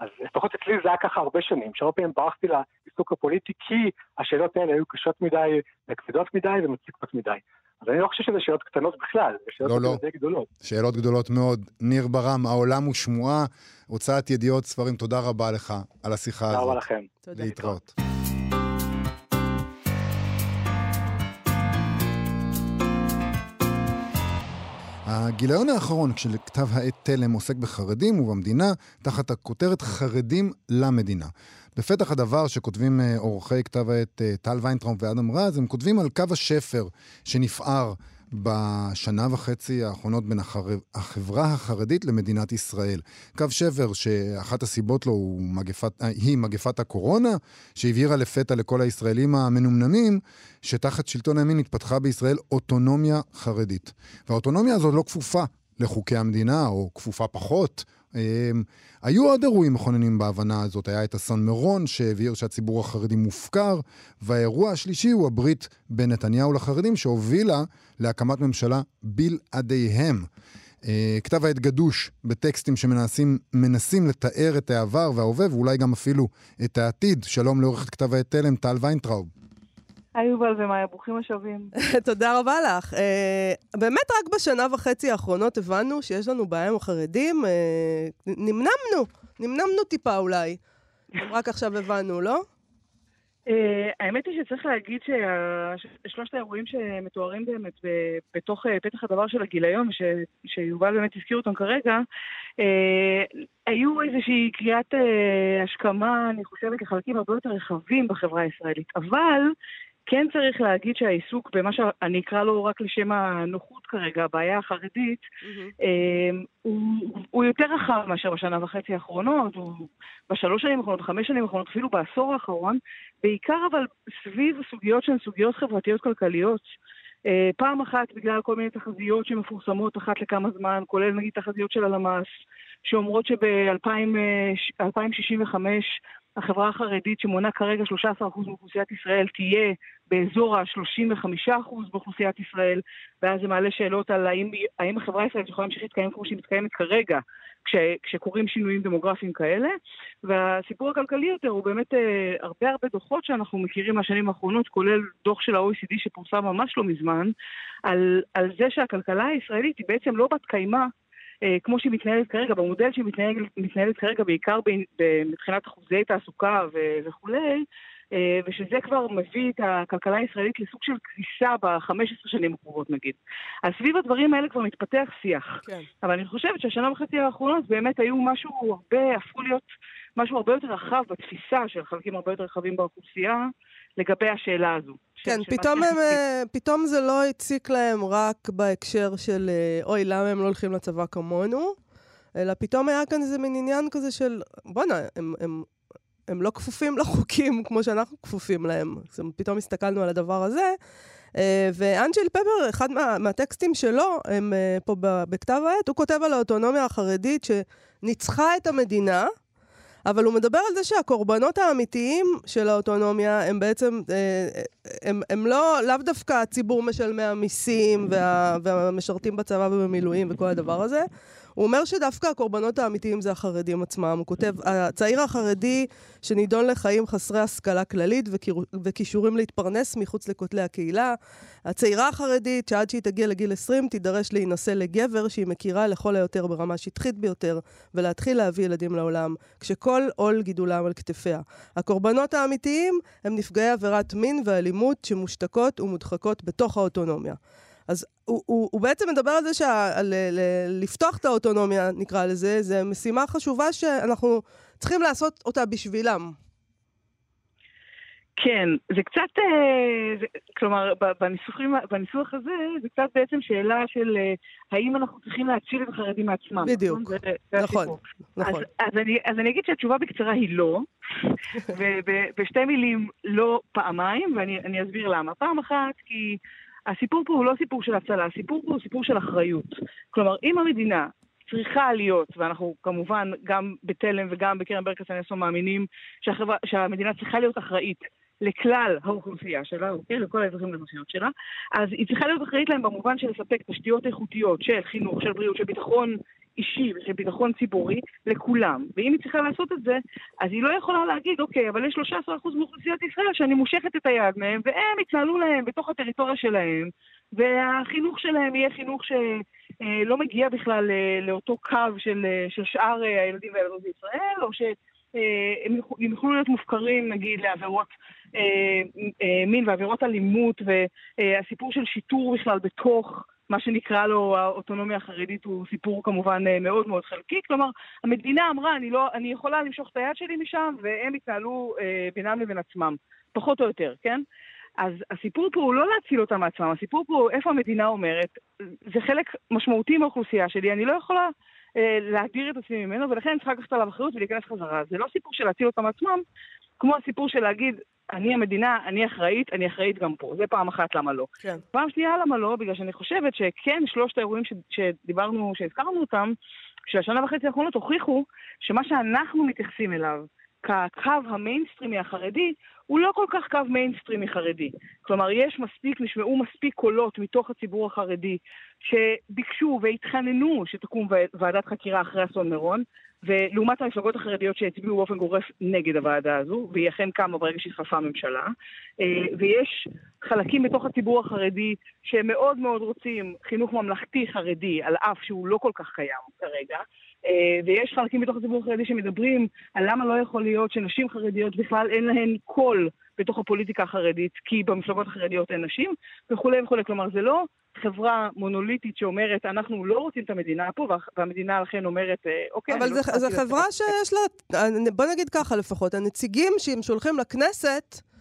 אז לפחות אצלי זה היה ככה הרבה שנים, שהרבה פעמים ברחתי לעיסוק הפוליטי כי השאלות האלה היו קשות מדי, כבדות מדי ומציקות מדי. אז אני לא חושב שזה שאלות קטנות בכלל, זה שאלות לא, לא. די גדולות. שאלות גדולות מאוד. ניר ברם, העולם הוא שמועה, הוצאת ידיעות ספרים, תודה רבה לך על השיחה הזאת. תודה רבה לכם. להתראות. הגיליון האחרון של כתב העת תלם עוסק בחרדים ובמדינה תחת הכותרת חרדים למדינה. בפתח הדבר שכותבים אה, עורכי כתב העת אה, טל ויינטראום ואדם רז, הם כותבים על קו השפר שנפער בשנה וחצי האחרונות בין החברה החרדית למדינת ישראל. קו שבר שאחת הסיבות לו הוא מגפת, היא מגפת הקורונה, שהבהירה לפתע לכל הישראלים המנומנמים שתחת שלטון הימין התפתחה בישראל אוטונומיה חרדית. והאוטונומיה הזאת לא כפופה לחוקי המדינה, או כפופה פחות, היו עוד אירועים מכוננים בהבנה הזאת. היה את אסון מירון, שהבהיר שהציבור החרדי מופקר, והאירוע השלישי הוא הברית בין נתניהו לחרדים, שהובילה להקמת ממשלה בלעדיהם. אה, כתב העת גדוש בטקסטים שמנסים לתאר את העבר וההווה, ואולי גם אפילו את העתיד. שלום לעורכת כתב העת תלם, טל ויינטראוב. היי יובל ומאיה, ברוכים השבים. תודה רבה לך. Uh, באמת רק בשנה וחצי האחרונות הבנו שיש לנו בעיה עם החרדים. Uh, נמנמנו, נמנמנו טיפה אולי. רק עכשיו הבנו, לא? Uh, האמת היא שצריך להגיד ששלושת האירועים שמתוארים באמת בתוך פתח הדבר של הגיליון, ש, שיובל באמת הזכיר אותם כרגע, uh, היו איזושהי קריאת uh, השכמה, אני חושבת, לחלקים הרבה יותר רחבים בחברה הישראלית. אבל כן צריך להגיד שהעיסוק במה שאני אקרא לו רק לשם הנוחות כרגע, הבעיה החרדית, mm-hmm. הוא, הוא יותר רחב מאשר בשנה וחצי האחרונות, הוא בשלוש שנים האחרונות, חמש שנים האחרונות, אפילו בעשור האחרון, בעיקר אבל סביב סוגיות שהן סוגיות חברתיות-כלכליות. אה, פעם אחת בגלל כל מיני תחזיות שמפורסמות אחת לכמה זמן, כולל נגיד תחזיות של הלמ"ס, שאומרות שב-2065 החברה החרדית, שמונה כרגע 13% מאוכלוסיית ישראל, תהיה באזור ה-35% באוכלוסיית ישראל, ואז זה מעלה שאלות על האם, האם החברה הישראלית יכולה להמשיך להתקיים כמו שהיא מתקיימת כרגע, כש, כשקורים שינויים דמוגרפיים כאלה. והסיפור הכלכלי יותר הוא באמת אה, הרבה הרבה דוחות שאנחנו מכירים מהשנים האחרונות, כולל דוח של ה-OECD שפורסם ממש לא מזמן, על, על זה שהכלכלה הישראלית היא בעצם לא בת קיימא כמו שהיא מתנהלת כרגע, במודל שהיא מתנהלת, מתנהלת כרגע בעיקר מבחינת אחוזי תעסוקה וכולי, אה, ושזה כבר מביא את הכלכלה הישראלית לסוג של קריסה ב-15 שנים הקרובות נגיד. אז סביב הדברים האלה כבר מתפתח שיח. כן. אבל אני חושבת שהשנה וחצי האחרונות באמת היו משהו הרבה, הפכו להיות משהו הרבה יותר רחב בתפיסה של חלקים הרבה יותר רחבים באוכלוסייה. לגבי השאלה הזו. כן, של, פתאום, הם, אה, פתאום זה לא הציק להם רק בהקשר של אה, אוי, למה הם לא הולכים לצבא כמונו, אלא פתאום היה כאן איזה מין עניין כזה של, בואנה, הם, הם, הם לא כפופים לחוקים כמו שאנחנו כפופים להם. פתאום הסתכלנו על הדבר הזה. אה, ואנג'ל פפר, אחד מה, מהטקסטים שלו, הם פה בכתב העת, הוא כותב על האוטונומיה החרדית שניצחה את המדינה, אבל הוא מדבר על זה שהקורבנות האמיתיים של האוטונומיה הם בעצם, אה, הם, הם לא, לאו דווקא ציבור משלמי המיסים וה, והמשרתים בצבא ובמילואים וכל הדבר הזה. הוא אומר שדווקא הקורבנות האמיתיים זה החרדים עצמם. הוא כותב, הצעיר החרדי שנידון לחיים חסרי השכלה כללית וכישורים להתפרנס מחוץ לכותלי הקהילה. הצעירה החרדית, שעד שהיא תגיע לגיל 20, תידרש להינשא לגבר שהיא מכירה לכל היותר ברמה שטחית ביותר, ולהתחיל להביא ילדים לעולם, כשכל עול גידולם על כתפיה. הקורבנות האמיתיים הם נפגעי עבירת מין ואלימות שמושתקות ומודחקות בתוך האוטונומיה. אז הוא, הוא, הוא בעצם מדבר על זה שלפתוח את האוטונומיה, נקרא לזה, זה משימה חשובה שאנחנו צריכים לעשות אותה בשבילם. כן, זה קצת, אה, זה, כלומר, בניסוחים, בניסוח הזה, זה קצת בעצם שאלה של אה, האם אנחנו צריכים להציל את החרדים מעצמם. בדיוק, נכון, זה, נכון. נכון. אז, אז, אני, אז אני אגיד שהתשובה בקצרה היא לא, ובשתי מילים לא פעמיים, ואני אסביר למה. פעם אחת, כי הסיפור פה הוא לא סיפור של הצלה, הסיפור פה הוא סיפור של אחריות. כלומר, אם המדינה צריכה להיות, ואנחנו כמובן גם בתלם וגם בקרן ברקס הנסו מאמינים שהחברה, שהמדינה צריכה להיות אחראית לכלל האוכלוסייה שלה, אוקיי? לכל האזרחים והאוכלוסיות שלה, אז היא צריכה להיות אחראית להם במובן של לספק תשתיות איכותיות של חינוך, של בריאות, של ביטחון אישי ושל ביטחון ציבורי לכולם. ואם היא צריכה לעשות את זה, אז היא לא יכולה להגיד, אוקיי, אבל יש 13% מאוכלוסיית ישראל שאני מושכת את היד מהם, והם יתנהלו להם בתוך הטריטוריה שלהם, והחינוך שלהם יהיה חינוך שלא מגיע בכלל לאותו קו של, של שאר הילדים והילדות בישראל, או שהם יוכלו להיות מופקרים, נגיד, לעבירות מין ועבירות אלימות, והסיפור של שיטור בכלל בתוך... מה שנקרא לו האוטונומיה החרדית הוא סיפור כמובן אה, מאוד מאוד חלקי. כלומר, המדינה אמרה, אני, לא, אני יכולה למשוך את היד שלי משם, והם יתנהלו אה, בינם לבין עצמם, פחות או יותר, כן? אז הסיפור פה הוא לא להציל אותם מעצמם, הסיפור פה הוא איפה המדינה אומרת, זה חלק משמעותי מהאוכלוסייה שלי, אני לא יכולה אה, להדיר את עצמי ממנו, ולכן אני צריכה לקחת עליו אחריות ולהיכנס חזרה. זה לא סיפור של להציל אותם מעצמם, כמו הסיפור של להגיד, אני המדינה, אני אחראית, אני אחראית גם פה. זה פעם אחת למה לא. כן. פעם שנייה למה לא, בגלל שאני חושבת שכן, שלושת האירועים ש, שדיברנו, שהזכרנו אותם, של השנה וחצי האחרונות הוכיחו שמה שאנחנו מתייחסים אליו כקו המיינסטרימי החרדי, הוא לא כל כך קו מיינסטרימי חרדי. כלומר, יש מספיק, נשמעו מספיק קולות מתוך הציבור החרדי שביקשו והתחננו שתקום ועדת חקירה אחרי אסון מירון, ולעומת המפלגות החרדיות שהצביעו באופן גורף נגד הוועדה הזו, והיא אכן קמה ברגע שהתחלפה הממשלה, אה, ויש חלקים בתוך הציבור החרדי שמאוד מאוד רוצים חינוך ממלכתי חרדי, על אף שהוא לא כל כך קיים כרגע, ויש חלקים בתוך הציבור החרדי שמדברים על למה לא יכול להיות שנשים חרדיות בכלל אין להן קול בתוך הפוליטיקה החרדית, כי במפלגות החרדיות אין נשים, וכולי וכולי. כלומר, זה לא חברה מונוליטית שאומרת, אנחנו לא רוצים את המדינה פה, והמדינה לכן אומרת, אה, אוקיי... אבל לא זו חברה שיש לה, בוא נגיד ככה לפחות, הנציגים שהם שולחים לכנסת,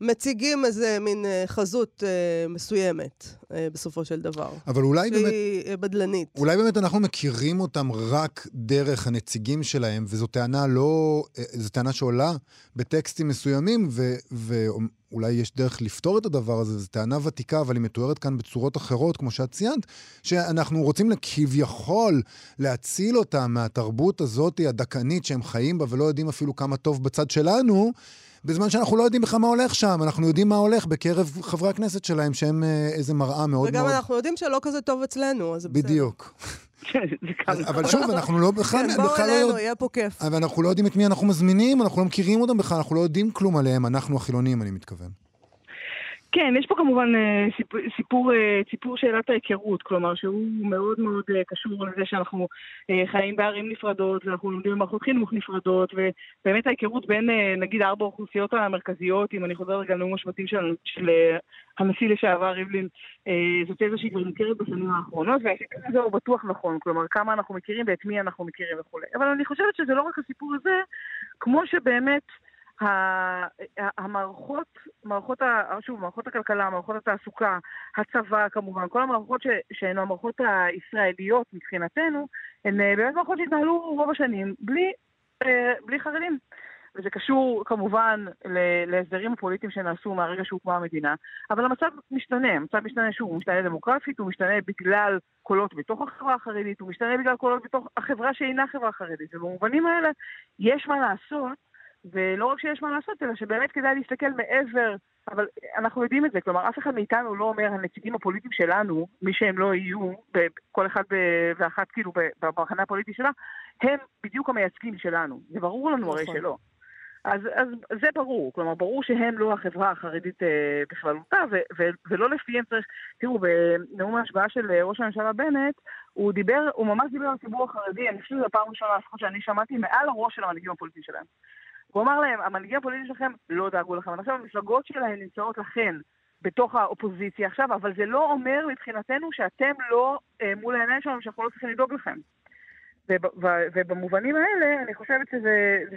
מציגים איזה מין אה, חזות אה, מסוימת, אה, בסופו של דבר. אבל אולי באמת... שהיא בדלנית. אולי באמת אנחנו מכירים אותם רק דרך הנציגים שלהם, וזו טענה לא... זו טענה שעולה בטקסטים מסוימים, ו... ואולי יש דרך לפתור את הדבר הזה, זו טענה ותיקה, אבל היא מתוארת כאן בצורות אחרות, כמו שאת ציינת, שאנחנו רוצים כביכול להציל אותם מהתרבות הזאת הדכאנית שהם חיים בה ולא יודעים אפילו כמה טוב בצד שלנו. בזמן שאנחנו לא יודעים בכלל מה הולך שם, אנחנו יודעים מה הולך בקרב חברי הכנסת שלהם, שהם אה, איזה מראה מאוד וגם מאוד... וגם אנחנו יודעים שלא כזה טוב אצלנו, אז זה בסדר. בדיוק. אבל שוב, אנחנו לא בכלל... כן, בואו אלינו, יהיה פה כיף. אבל אנחנו לא יודעים את מי אנחנו מזמינים, אנחנו לא מכירים אותם בכלל, אנחנו לא יודעים כלום עליהם, אנחנו החילונים, אני מתכוון. כן, יש פה כמובן אה, סיפור, סיפור, אה, סיפור שאלת ההיכרות, כלומר שהוא מאוד מאוד אה, קשור לזה שאנחנו חיים בערים נפרדות ואנחנו לומדים במערכות חינוך נפרדות ובאמת ההיכרות בין נגיד ארבע האוכלוסיות המרכזיות, אם אני חוזר רגע לנאום השבטים של, של הנשיא לשעבר ריבלין, זאת תזה שהיא כבר מוכרת בשנים האחרונות והסיפור הזה הוא בטוח נכון, כלומר כמה אנחנו מכירים ואת מי אנחנו מכירים וכולי. אבל אני חושבת שזה לא רק הסיפור הזה, כמו שבאמת המערכות, מערכות, שוב, מערכות הכלכלה, מערכות התעסוקה, הצבא כמובן, כל המערכות שהן המערכות הישראליות מבחינתנו, הן אה, באמת מערכות שהתנהלו רוב השנים בלי, אה, בלי חרדים. זה קשור כמובן להסדרים הפוליטיים שנעשו מהרגע שהוקמה המדינה, אבל המצב משתנה, המצב משתנה שוב, הוא משתנה דמוגרפית, הוא משתנה בגלל קולות בתוך החברה החרדית, הוא משתנה בגלל קולות בתוך החברה שאינה חברה חרדית, ובמובנים האלה יש מה לעשות, ולא רק שיש מה לעשות, אלא שבאמת כדאי להסתכל מעבר, אבל אנחנו יודעים את זה, כלומר אף אחד מאיתנו לא אומר הנציגים הפוליטיים שלנו, מי שהם לא יהיו, כל אחד ואחת כאילו במחנה הפוליטי שלה, הם בדיוק המייצגים שלנו. זה ברור לנו הרי נכון. שלא. אז, אז זה ברור, כלומר, ברור שהם לא החברה החרדית אה, בכללותה, ו- ו- ולא לפיהם צריך... תראו, בנאום ההשבעה של אה, ראש הממשלה בנט, הוא דיבר, הוא ממש דיבר על הציבור החרדי, אני חושבת שזו הפעם הראשונה לפחות שאני שמעתי מעל הראש של המנהיגים הפוליטיים שלהם. הוא אמר להם, המנהיגים הפוליטיים שלכם לא דאגו לכם, עכשיו המפלגות שלהם נמצאות לכן בתוך האופוזיציה עכשיו, אבל זה לא אומר מבחינתנו שאתם לא אה, מול העיניים שלנו, שאנחנו לא צריכים לדאוג לכם. ובמובנים האלה, אני חושבת שזו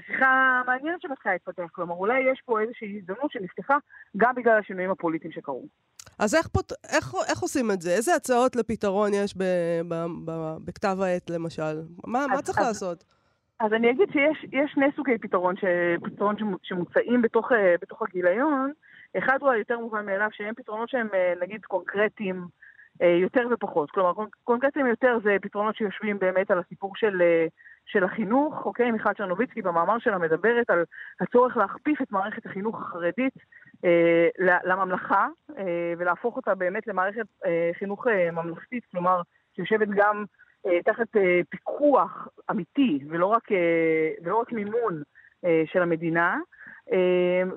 שיחה מעניינת שמתחילה להתפתח. כלומר, אולי יש פה איזושהי הזדמנות שנפתחה גם בגלל השינויים הפוליטיים שקרו. אז איך, פות... איך, איך עושים את זה? איזה הצעות לפתרון יש ב, ב, ב, בכתב העת, למשל? מה, אז, מה צריך אז, לעשות? אז אני אגיד שיש שני סוגי פתרון, ש, פתרון שמוצעים בתוך, אה, בתוך הגיליון. אחד הוא היותר מובן מאליו, שהם פתרונות שהם אה, נגיד קונקרטיים, אה, יותר ופחות. כלומר, קונקרטיים יותר זה פתרונות שיושבים באמת על הסיפור של, של החינוך. אוקיי, מיכל צ'רנוביצקי במאמר שלה מדברת על הצורך להכפיף את מערכת החינוך החרדית אה, לממלכה אה, ולהפוך אותה באמת למערכת אה, חינוך אה, ממלכתית, כלומר, שיושבת גם תחת אה, פיקוח אמיתי ולא רק, אה, ולא רק מימון אה, של המדינה.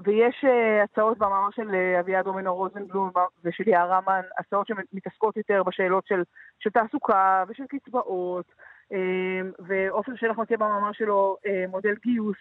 ויש אה, הצעות במאמר של אה, אביעד אומנו רוזנבלום ושל יערה מן, הצעות שמתעסקות יותר בשאלות של, של תעסוקה ושל קצבאות, ועופר שלח מציע במאמר שלו אה, מודל גיוס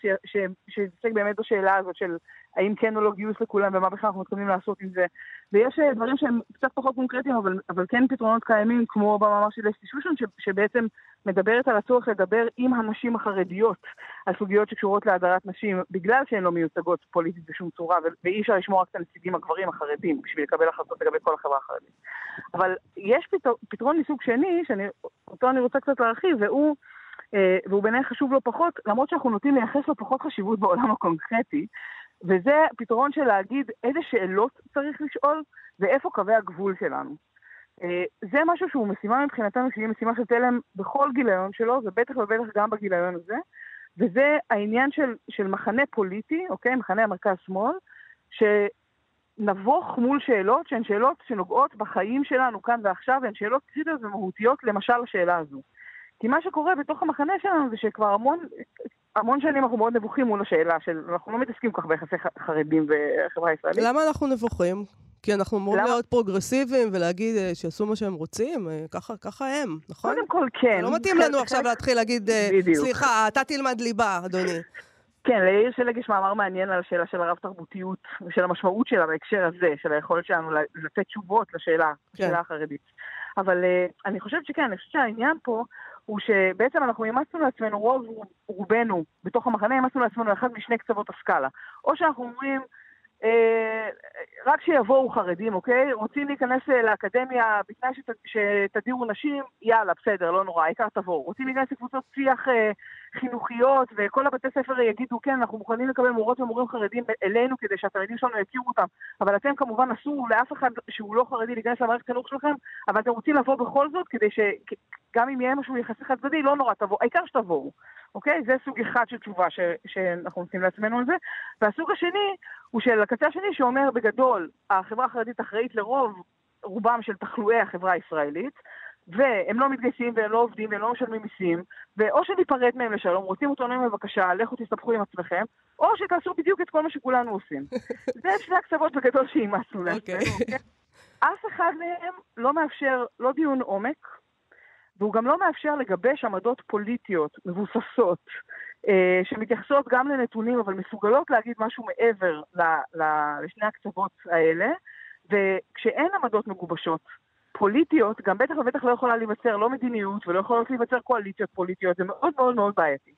שעוסק באמת בשאלה הזאת של האם כן או לא גיוס לכולם ומה בכלל אנחנו מתכוונים לעשות עם זה. ויש דברים שהם קצת פחות קונקרטיים אבל, אבל כן פתרונות קיימים כמו במאמר של אסטי שושן שבעצם מדברת על הצורך לדבר עם הנשים החרדיות על סוגיות שקשורות להדרת נשים, בגלל שהן לא מיוצגות פוליטית בשום צורה, ואי אפשר לשמוע רק את הנציגים הגברים החרדים בשביל לקבל החלטות לגבי כל החברה החרדית. אבל יש פתר, פתרון מסוג שני, שאותו אני רוצה קצת להרחיב, והוא, אה, והוא בעיניי חשוב לא פחות, למרות שאנחנו נוטים לייחס לו פחות חשיבות בעולם הקונקרטי, וזה פתרון של להגיד איזה שאלות צריך לשאול ואיפה קווי הגבול שלנו. אה, זה משהו שהוא משימה מבחינתנו, שהיא משימה של תלם בכל גיליון שלו, ובטח ובטח גם בגיליון הזה, וזה העניין של, של מחנה פוליטי, אוקיי? מחנה המרכז-שמאל, שנבוך מול שאלות שהן שאלות שנוגעות בחיים שלנו כאן ועכשיו, והן שאלות קריטיות ומהותיות, למשל השאלה הזו. כי מה שקורה בתוך המחנה שלנו זה שכבר המון, המון שנים אנחנו מאוד נבוכים מול השאלה של, אנחנו לא מתעסקים כל כך ביחסי חרדים וחברה ישראלית. למה אנחנו נבוכים? כי אנחנו אמורים? להיות פרוגרסיביים ולהגיד uh, שיעשו מה שהם רוצים, uh, ככה, ככה הם, נכון? קודם כל כן. לא מתאים לנו עכשיו להתחיל להגיד, uh, סליחה, אתה תלמד ליבה, אדוני. כן, ליאיר שלג יש מאמר מעניין על השאלה של הרב-תרבותיות ושל המשמעות שלה בהקשר הזה, של היכולת שלנו לתת תשובות לשאלה, כן. לשאלה החרדית. אבל uh, אני חושבת שכן, אני חושבת שהעניין פה הוא שבעצם אנחנו אימצנו לעצמנו, רוב רובנו בתוך המחנה, אימצנו לעצמנו אחד משני קצוות הסקאלה. או שאנחנו אומרים, אה, רק שיבואו חרדים, אוקיי? רוצים להיכנס אה, לאקדמיה בתנאי שת, שתדירו נשים, יאללה, בסדר, לא נורא, העיקר תבואו. רוצים להיכנס לקבוצות שיח אה, חינוכיות, וכל הבתי ספר יגידו, כן, אנחנו מוכנים לקבל מורות ומורים חרדים אלינו כדי שהתלמידים שלנו יכירו אותם, אבל אתם כמובן אסור לאף אחד שהוא לא חרדי להיכנס למערכת החינוך שלכם, אבל אתם רוצים לבוא בכל זאת כדי שגם אם יהיה משהו יחסי חד צדדי, לא נורא, תבואו, העיקר שתבואו. אוקיי? זה סוג אחד של תשובה ש, שאנחנו עושים לעצמנו על זה. והסוג השני הוא של הקצה השני שאומר בגדול, החברה החרדית אחראית לרוב רובם של תחלואי החברה הישראלית, והם לא מתגייסים והם לא עובדים והם לא משלמים מיסים, ואו שניפרד מהם לשלום, רוצים אוטונומיה בבקשה, לכו תסתבכו עם עצמכם, או שתעשו בדיוק את כל מה שכולנו עושים. זה שני הקצוות בגדול שאימצנו לעצמנו, אוקיי? אוקיי? אף אחד מהם לא מאפשר לא דיון עומק, והוא גם לא מאפשר לגבש עמדות פוליטיות מבוססות, אה, שמתייחסות גם לנתונים, אבל מסוגלות להגיד משהו מעבר ל, ל, לשני הקצוות האלה, וכשאין עמדות מגובשות פוליטיות, גם בטח ובטח לא יכולה להיווצר לא מדיניות ולא יכולות להיווצר קואליציות פוליטיות, זה מאוד מאוד מאוד בעייתי.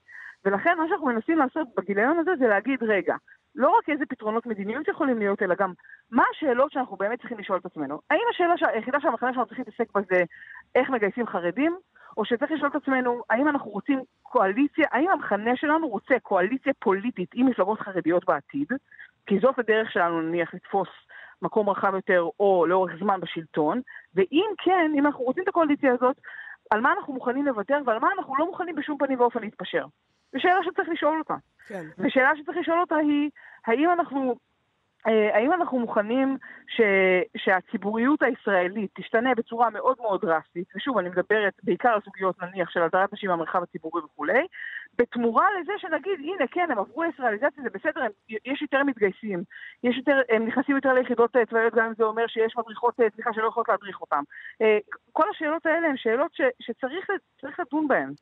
ולכן מה שאנחנו מנסים לעשות בגיליון הזה זה להגיד, רגע, לא רק איזה פתרונות מדיניות יכולים להיות, אלא גם מה השאלות שאנחנו באמת צריכים לשאול את עצמנו. האם השאלה היחידה שהמחנה שלנו צריך להתעסק בה זה איך מגייסים חרדים, או שצריך לשאול את עצמנו, האם אנחנו רוצים קואליציה, האם המחנה שלנו רוצה קואליציה פוליטית עם מפלגות חרדיות בעתיד, כי זאת הדרך שלנו נניח לתפוס מקום רחב יותר או לאורך זמן בשלטון, ואם כן, אם אנחנו רוצים את הקואליציה הזאת, על מה אנחנו מוכנים לוותר ועל מה אנחנו לא מוכנים בשום פנים ואופן להתפשר. זו שאלה שצריך לשאול אותה. כן. ושאלה שצריך לשאול אותה היא, האם אנחנו האם אנחנו מוכנים ש, שהציבוריות הישראלית תשתנה בצורה מאוד מאוד דרסטית, ושוב, אני מדברת בעיקר על סוגיות נניח של הדרת נשים במרחב הציבורי וכולי, בתמורה לזה שנגיד, הנה, כן, הם עברו ישראליזציה, זה בסדר, הם, יש יותר מתגייסים, יש יותר, הם נכנסים יותר ליחידות אה, צבאיות, גם אם זה אומר שיש מדריכות, אה, סליחה, שלא יכולות להדריך אותם. כל השאלות האלה הן שאלות ש, שצריך לדון בהן.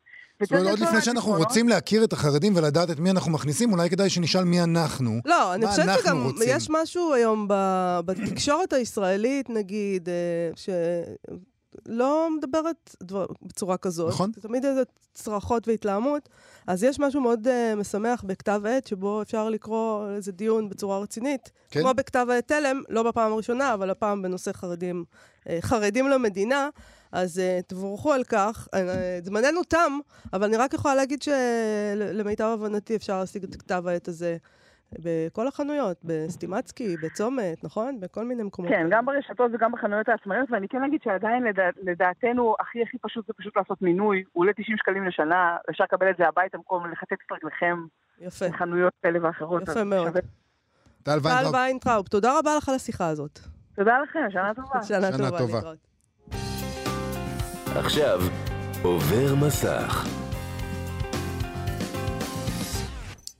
זאת אומרת, עוד לפני שאנחנו רוצים להכיר את החרדים ולדעת את מי אנחנו מכניסים, אולי כדאי שנשאל מי אנחנו. לא, אני חושבת שגם יש משהו היום בתקשורת הישראלית, נגיד, אה, ש... לא מדברת דבר, בצורה כזאת. נכון. זה תמיד איזה צרחות והתלהמות. אז יש משהו מאוד uh, משמח בכתב עת, שבו אפשר לקרוא איזה דיון בצורה רצינית. כן. כמו בכתב עת תלם, לא בפעם הראשונה, אבל הפעם בנושא חרדים, uh, חרדים למדינה. אז uh, תבורכו על כך. Uh, זמננו תם, אבל אני רק יכולה להגיד שלמיטב הבנתי אפשר להשיג את כתב העת הזה. בכל החנויות, בסטימצקי, בצומת, נכון? בכל מיני מקומות. כן, גם ברשתות וגם בחנויות העצמאיות, ואני כן אגיד שעדיין לדע, לדעתנו הכי הכי פשוט זה פשוט לעשות מינוי, הוא עולה 90 שקלים לשנה, אפשר לקבל את זה הביתה במקום לחטט את רגליכם. יפה. בחנויות כאלה ואחרות. יפה מאוד. טל ויינטראוב, תודה רבה לך על השיחה הזאת. תודה לכם, שנה טובה. שנה, שנה טובה. טובה. עכשיו, עובר מסך.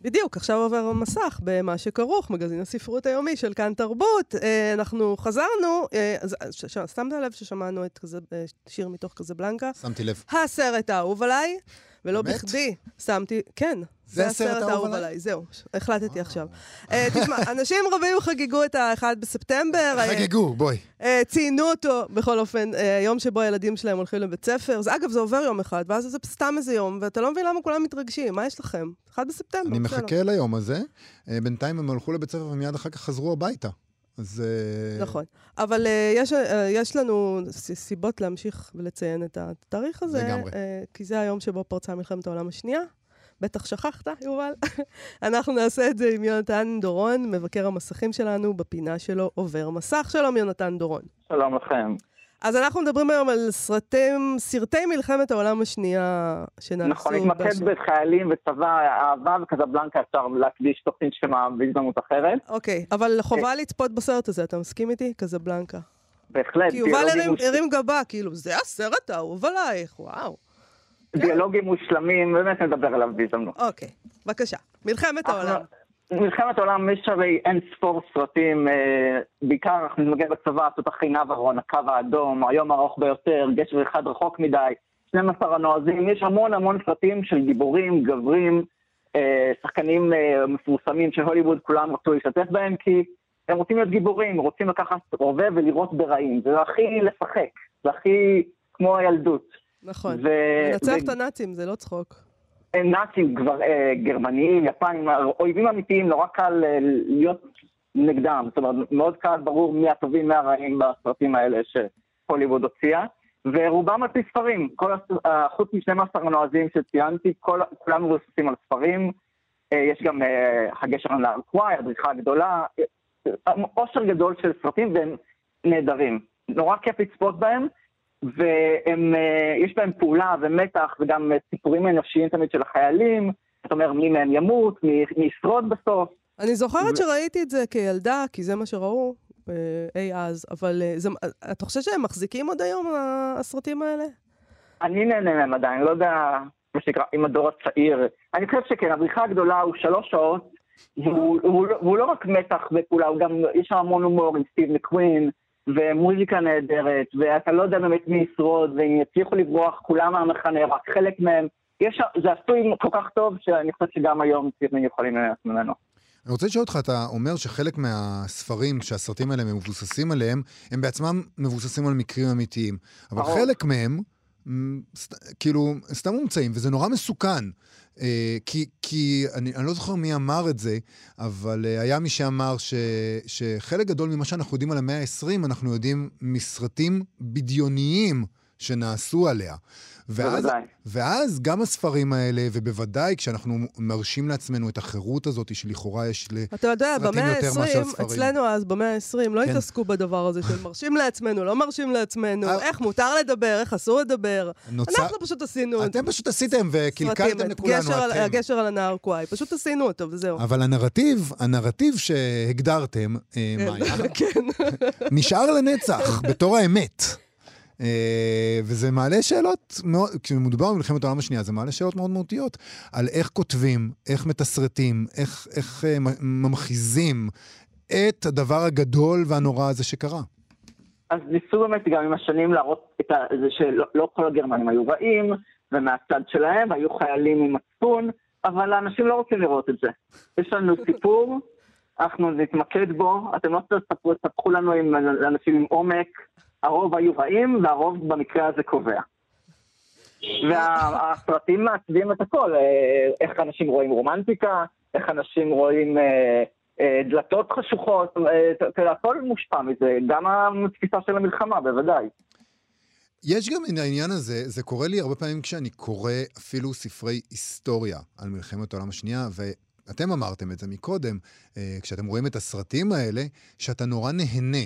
בדיוק, עכשיו עובר המסך במה שכרוך, מגזין הספרות היומי של כאן תרבות. אה, אנחנו חזרנו, אה, שמת לב ששמענו את אה, שיר מתוך קזבלנקה? שמתי לב. הסרט האהוב עליי, ולא בכדי שמתי, כן, זה הסרט האהוב עליי. זהו, החלטתי עכשיו. אה, תשמע, אנשים רבים חגגו את ה-1 בספטמבר. אה, חגגו, בואי. אה, ציינו אותו, בכל אופן, היום שבו הילדים שלהם הולכים לבית ספר. אגב, זה עובר יום אחד, ואז זה סתם איזה יום, ואתה לא מבין למה כולם מתרגשים. מה יש לכם? 1 בספטמבר, אני מחכה ליום הזה. בינתיים הם הלכו לבית ספר ומיד אחר כך חזרו הביתה. אז... נכון. אבל uh, יש, uh, יש לנו סיבות להמשיך ולציין את התאריך הזה. לגמרי. Uh, כי זה היום שבו פרצה מלחמת העולם השנייה. בטח שכחת, יובל. אנחנו נעשה את זה עם יונתן דורון, מבקר המסכים שלנו, בפינה שלו עובר מסך. שלום, יונתן דורון. שלום לכם. אז אנחנו מדברים היום על סרטים, סרטי מלחמת העולם השנייה שנעשו. נכון, להתמקד בחיילים וצבא, אהבה וקזבלנקה אפשר להקדיש תוכנית שלמה בהזדמנות אחרת. אוקיי, אבל חובה לצפות בסרט הזה, אתה מסכים איתי? קזבלנקה. בהחלט. כי יובל הרים גבה, כאילו, זה הסרט האהוב עלייך, וואו. דיאלוגים מושלמים, באמת נדבר עליו בהזדמנות. אוקיי, בבקשה. מלחמת העולם. מלחמת העולם יש הרי אין ספור סרטים, אה, בעיקר אנחנו נמגן בצבא, תותחי נברון, הקו האדום, היום הארוך ביותר, גשר אחד רחוק מדי, 12 הנועזים, יש המון המון סרטים של גיבורים, גברים, אה, שחקנים אה, מפורסמים של הוליווד, כולם רצו להשתתף בהם כי הם רוצים להיות גיבורים, רוצים לקחת רובה ולירות ברעים, זה הכי לשחק, זה הכי כמו הילדות. נכון. ו... לנצח ו... את הנאצים, זה לא צחוק. נאצים כבר, אה, גרמנים, יפנים, אויבים אמיתיים, נורא קל אה, להיות נגדם. זאת אומרת, מאוד קל, ברור מי הטובים, מי הרעים בסרטים האלה שהוליווד הוציאה. ורובם על פי ספרים, כל, אה, חוץ מ-12 הנועזים שציינתי, כל, כולם מבוססים על ספרים. אה, יש גם אה, הגשר על הארקוואי, הדריכה הגדולה, עושר גדול של סרטים והם נהדרים. נורא כיף לצפות בהם. ויש אה, בהם פעולה ומתח וגם אה, סיפורים אנושיים תמיד של החיילים, זאת אומרת מי מהם ימות, מי, מי ישרוד בסוף. אני זוכרת ו... שראיתי את זה כילדה, כי זה מה שראו אה, אי אז, אבל זה, אתה חושב שהם מחזיקים עוד היום, הסרטים האלה? אני נהנה מהם עדיין, לא יודע, מה שנקרא, עם הדור הצעיר. אני חושב שכן, הבריחה הגדולה הוא שלוש שעות, והוא, והוא, והוא לא רק מתח ופעולה, הוא גם, יש שם המון הומור עם סטיב מקווין, ומוזיקה נהדרת, ואתה לא יודע באמת מי ישרוד, ואם יצליחו לברוח כולם מהמחנה, רק חלק מהם. יש, זה עשוי כל כך טוב, שאני חושב שגם היום צעירים יכולים לנהל ממנו. אני רוצה לשאול אותך, אתה אומר שחלק מהספרים שהסרטים האלה מבוססים עליהם, הם בעצמם מבוססים על מקרים אמיתיים. אבל ברור. חלק מהם, כאילו, סתם מומצאים, וזה נורא מסוכן. אה, כי, כי אני, אני לא זוכר מי אמר את זה, אבל אה, היה מי שאמר ש, שחלק גדול ממה שאנחנו יודעים על המאה ה-20, אנחנו יודעים מסרטים בדיוניים שנעשו עליה. ואז, ואז גם הספרים האלה, ובוודאי כשאנחנו מרשים לעצמנו את החירות הזאת, שלכאורה יש לסרטים אתה יודע, במאה ה-20, אצלנו אז, במאה ה-20, לא כן. התעסקו בדבר הזה של מרשים לעצמנו, לא מרשים לעצמנו, אה, איך מותר לדבר, איך אסור לדבר. נוצר... אנחנו פשוט עשינו... אתם פשוט עשיתם וקלקלתם לכולנו, גשר אתם. הגשר על הנהר קוואי, פשוט עשינו אותו, וזהו. אבל הנרטיב, הנרטיב שהגדרתם, אה, מאיה, כן. נשאר לנצח, בתור האמת. אה, וזה מעלה שאלות, מאוד, כשמדובר במלחמת העולם השנייה, זה מעלה שאלות מאוד מהותיות על איך כותבים, איך מתסרטים, איך, איך אה, ממחיזים את הדבר הגדול והנורא הזה שקרה. אז ניסו באמת גם עם השנים להראות את זה שלא לא כל הגרמנים היו רעים, ומהצד שלהם היו חיילים עם מצפון, אבל האנשים לא רוצים לראות את זה. יש לנו סיפור, אנחנו נתמקד בו, אתם לא תספחו לנו עם אנשים עם עומק, הרוב היו רעים, והרוב במקרה הזה קובע. והסרטים מעצבים את הכל, אה, איך אנשים רואים רומנטיקה, איך אנשים רואים אה, אה, דלתות חשוכות, הכל מושפע מזה, גם התפיסה של המלחמה, בוודאי. יש גם את העניין הזה, זה קורה לי הרבה פעמים כשאני קורא אפילו ספרי היסטוריה על מלחמת העולם השנייה, ואתם אמרתם את זה מקודם, כשאתם רואים את הסרטים האלה, שאתה נורא נהנה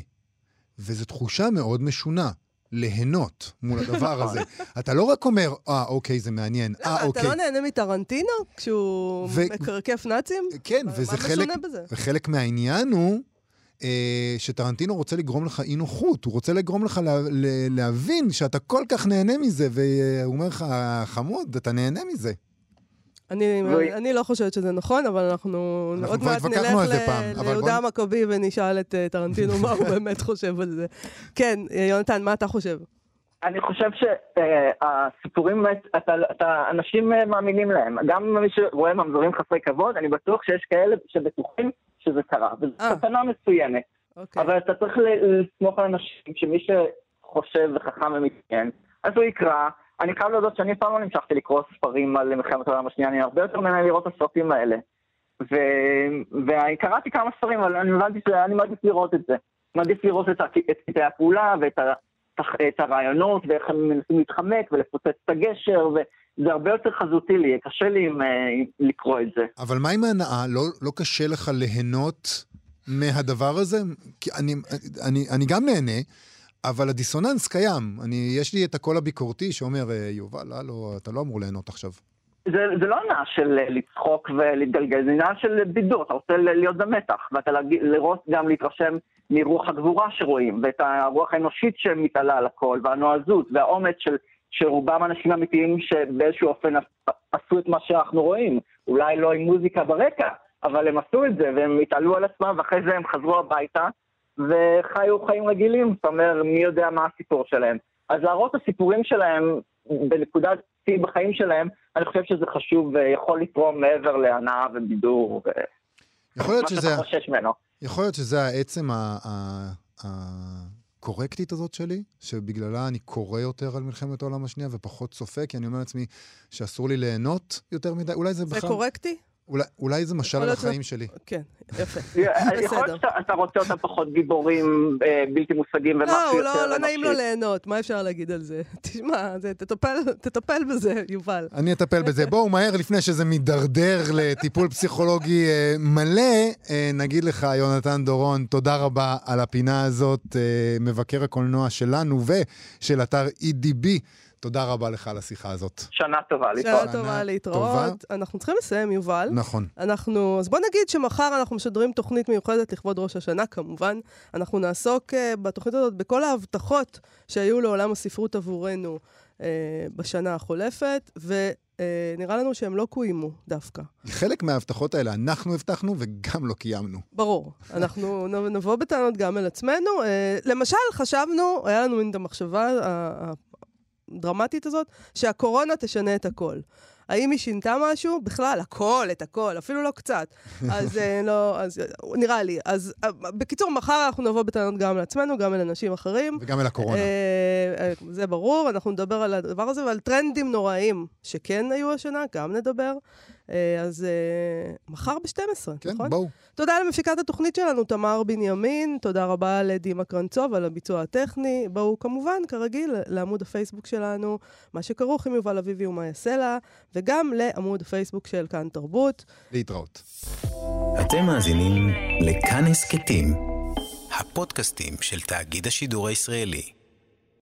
וזו תחושה מאוד משונה. ליהנות מול הדבר הזה. אתה לא רק אומר, אה, אוקיי, זה מעניין, אה, אוקיי. אתה לא נהנה מטרנטינו כשהוא. מקרקף נאצים? כן, וזה חלק, וחלק מהעניין הוא אה, שטרנטינו רוצה לגרום לך אי נוחות, הוא רוצה לגרום לך לה, לה, להבין שאתה כל כך נהנה מזה, והוא אומר לך, חמוד, אתה נהנה מזה. אני, ו... אני לא חושבת שזה נכון, אבל אנחנו, אנחנו עוד מעט נלך ל... ליהודה המכבי בוא... ונשאל את uh, טרנטינו מה הוא באמת חושב על זה. כן, אה, יונתן, מה אתה חושב? אני חושב שהסיפורים, uh, אתה, אתה, אנשים מאמינים להם. גם מי שרואה ממזורים חסרי כבוד, אני בטוח שיש כאלה שבטוחים שזה קרה. וזו סכנה מסוימת. אוקיי. אבל אתה צריך לסמוך על אנשים שמי שחושב וחכם ומתעניין, אז הוא יקרא. אני חייב להודות שאני אף פעם לא נמשכתי לקרוא ספרים על מלחמת העולם השנייה, אני הרבה יותר מנהל לראות את הסרטים האלה. ו... וקראתי כמה ספרים, אבל אני הבנתי שאני מעדיף לראות את זה. מעדיף לראות את קטעי הפעולה ואת ה... את הרעיונות ואיך הם מנסים להתחמק ולפוצץ את הגשר, וזה הרבה יותר חזותי לי, קשה לי עם, עם לקרוא את זה. אבל מה עם ההנאה? לא, לא קשה לך ליהנות מהדבר הזה? כי אני, אני, אני גם נהנה, אבל הדיסוננס קיים. אני, יש לי את הקול הביקורתי שאומר, אה, יובל, הלו, אתה לא אמור ליהנות עכשיו. זה, זה לא עניין של אה, לצחוק ולהתגלגל, זה עניין של בידור, אתה רוצה להיות במתח, ואתה לראות גם להתרשם מרוח הגבורה שרואים, ואת הרוח האנושית שמתעלה על הכל, והנועזות, והאומץ של, של רובם אנשים אמיתיים שבאיזשהו אופן עשו את מה שאנחנו רואים. אולי לא עם מוזיקה ברקע, אבל הם עשו את זה, והם התעלו על עצמם, ואחרי זה הם חזרו הביתה, וחיו חיים רגילים, זאת אומרת, מי יודע מה הסיפור שלהם. אז להראות את הסיפורים שלהם בנקודת שיא בחיים שלהם, אני חושב שזה חשוב ויכול לתרום מעבר להנאה ובידור. ו... יכול להיות שזה... חושש ממנו. יכול להיות שזה העצם הקורקטית הזאת שלי, שבגללה אני קורא יותר על מלחמת העולם השנייה ופחות צופה, כי אני אומר לעצמי שאסור לי ליהנות יותר מדי, אולי זה בכלל... זה קורקטי? אולי, אולי זה משל על החיים שלי. כן, יפה. יכול להיות שאתה רוצה אותם פחות גיבורים אה, בלתי מושגים ומשהו לא, יותר לא, לא נעים לו ליהנות, מה אפשר להגיד על זה? תשמע, זה, תטפל, בזה, יובל. אני אטפל בזה. בואו מהר, לפני שזה מידרדר לטיפול פסיכולוגי אה, מלא, אה, נגיד לך, יונתן דורון, תודה רבה על הפינה הזאת, מבקר הקולנוע שלנו ושל אתר EDB. תודה רבה לך על השיחה הזאת. שנה טובה, להתראות. שנה טובה, להתראות. אנחנו צריכים לסיים, יובל. נכון. אנחנו, אז בוא נגיד שמחר אנחנו משדרים תוכנית מיוחדת לכבוד ראש השנה, כמובן. אנחנו נעסוק uh, בתוכנית הזאת בכל ההבטחות שהיו לעולם הספרות עבורנו uh, בשנה החולפת, ונראה uh, לנו שהם לא קוימו דווקא. חלק מההבטחות האלה אנחנו הבטחנו וגם לא קיימנו. ברור. אנחנו נבוא בטענות גם אל עצמנו. Uh, למשל, חשבנו, היה לנו מין את המחשבה הדרמטית הזאת, שהקורונה תשנה את הכל. האם היא שינתה משהו? בכלל, הכל, את הכל, אפילו לא קצת. אז אה, לא, אז נראה לי. אז אה, בקיצור, מחר אנחנו נבוא בטענות גם לעצמנו, גם אל אנשים אחרים. וגם אל הקורונה. אה, זה ברור, אנחנו נדבר על הדבר הזה ועל טרנדים נוראיים שכן היו השנה, גם נדבר. אה, אז אה, מחר ב-12, כן, נכון? בואו. תודה למפיקת התוכנית שלנו, תמר בנימין, תודה רבה לדימה קרנצוב על הביצוע הטכני. בואו כמובן, כרגיל, לעמוד הפייסבוק שלנו, מה שכרוך עם יובל אביבי ומה יעשה לה, וגם לעמוד הפייסבוק של כאן תרבות. להתראות. אתם מאזינים לכאן הסכתים, הפודקאסטים של תאגיד השידור הישראלי.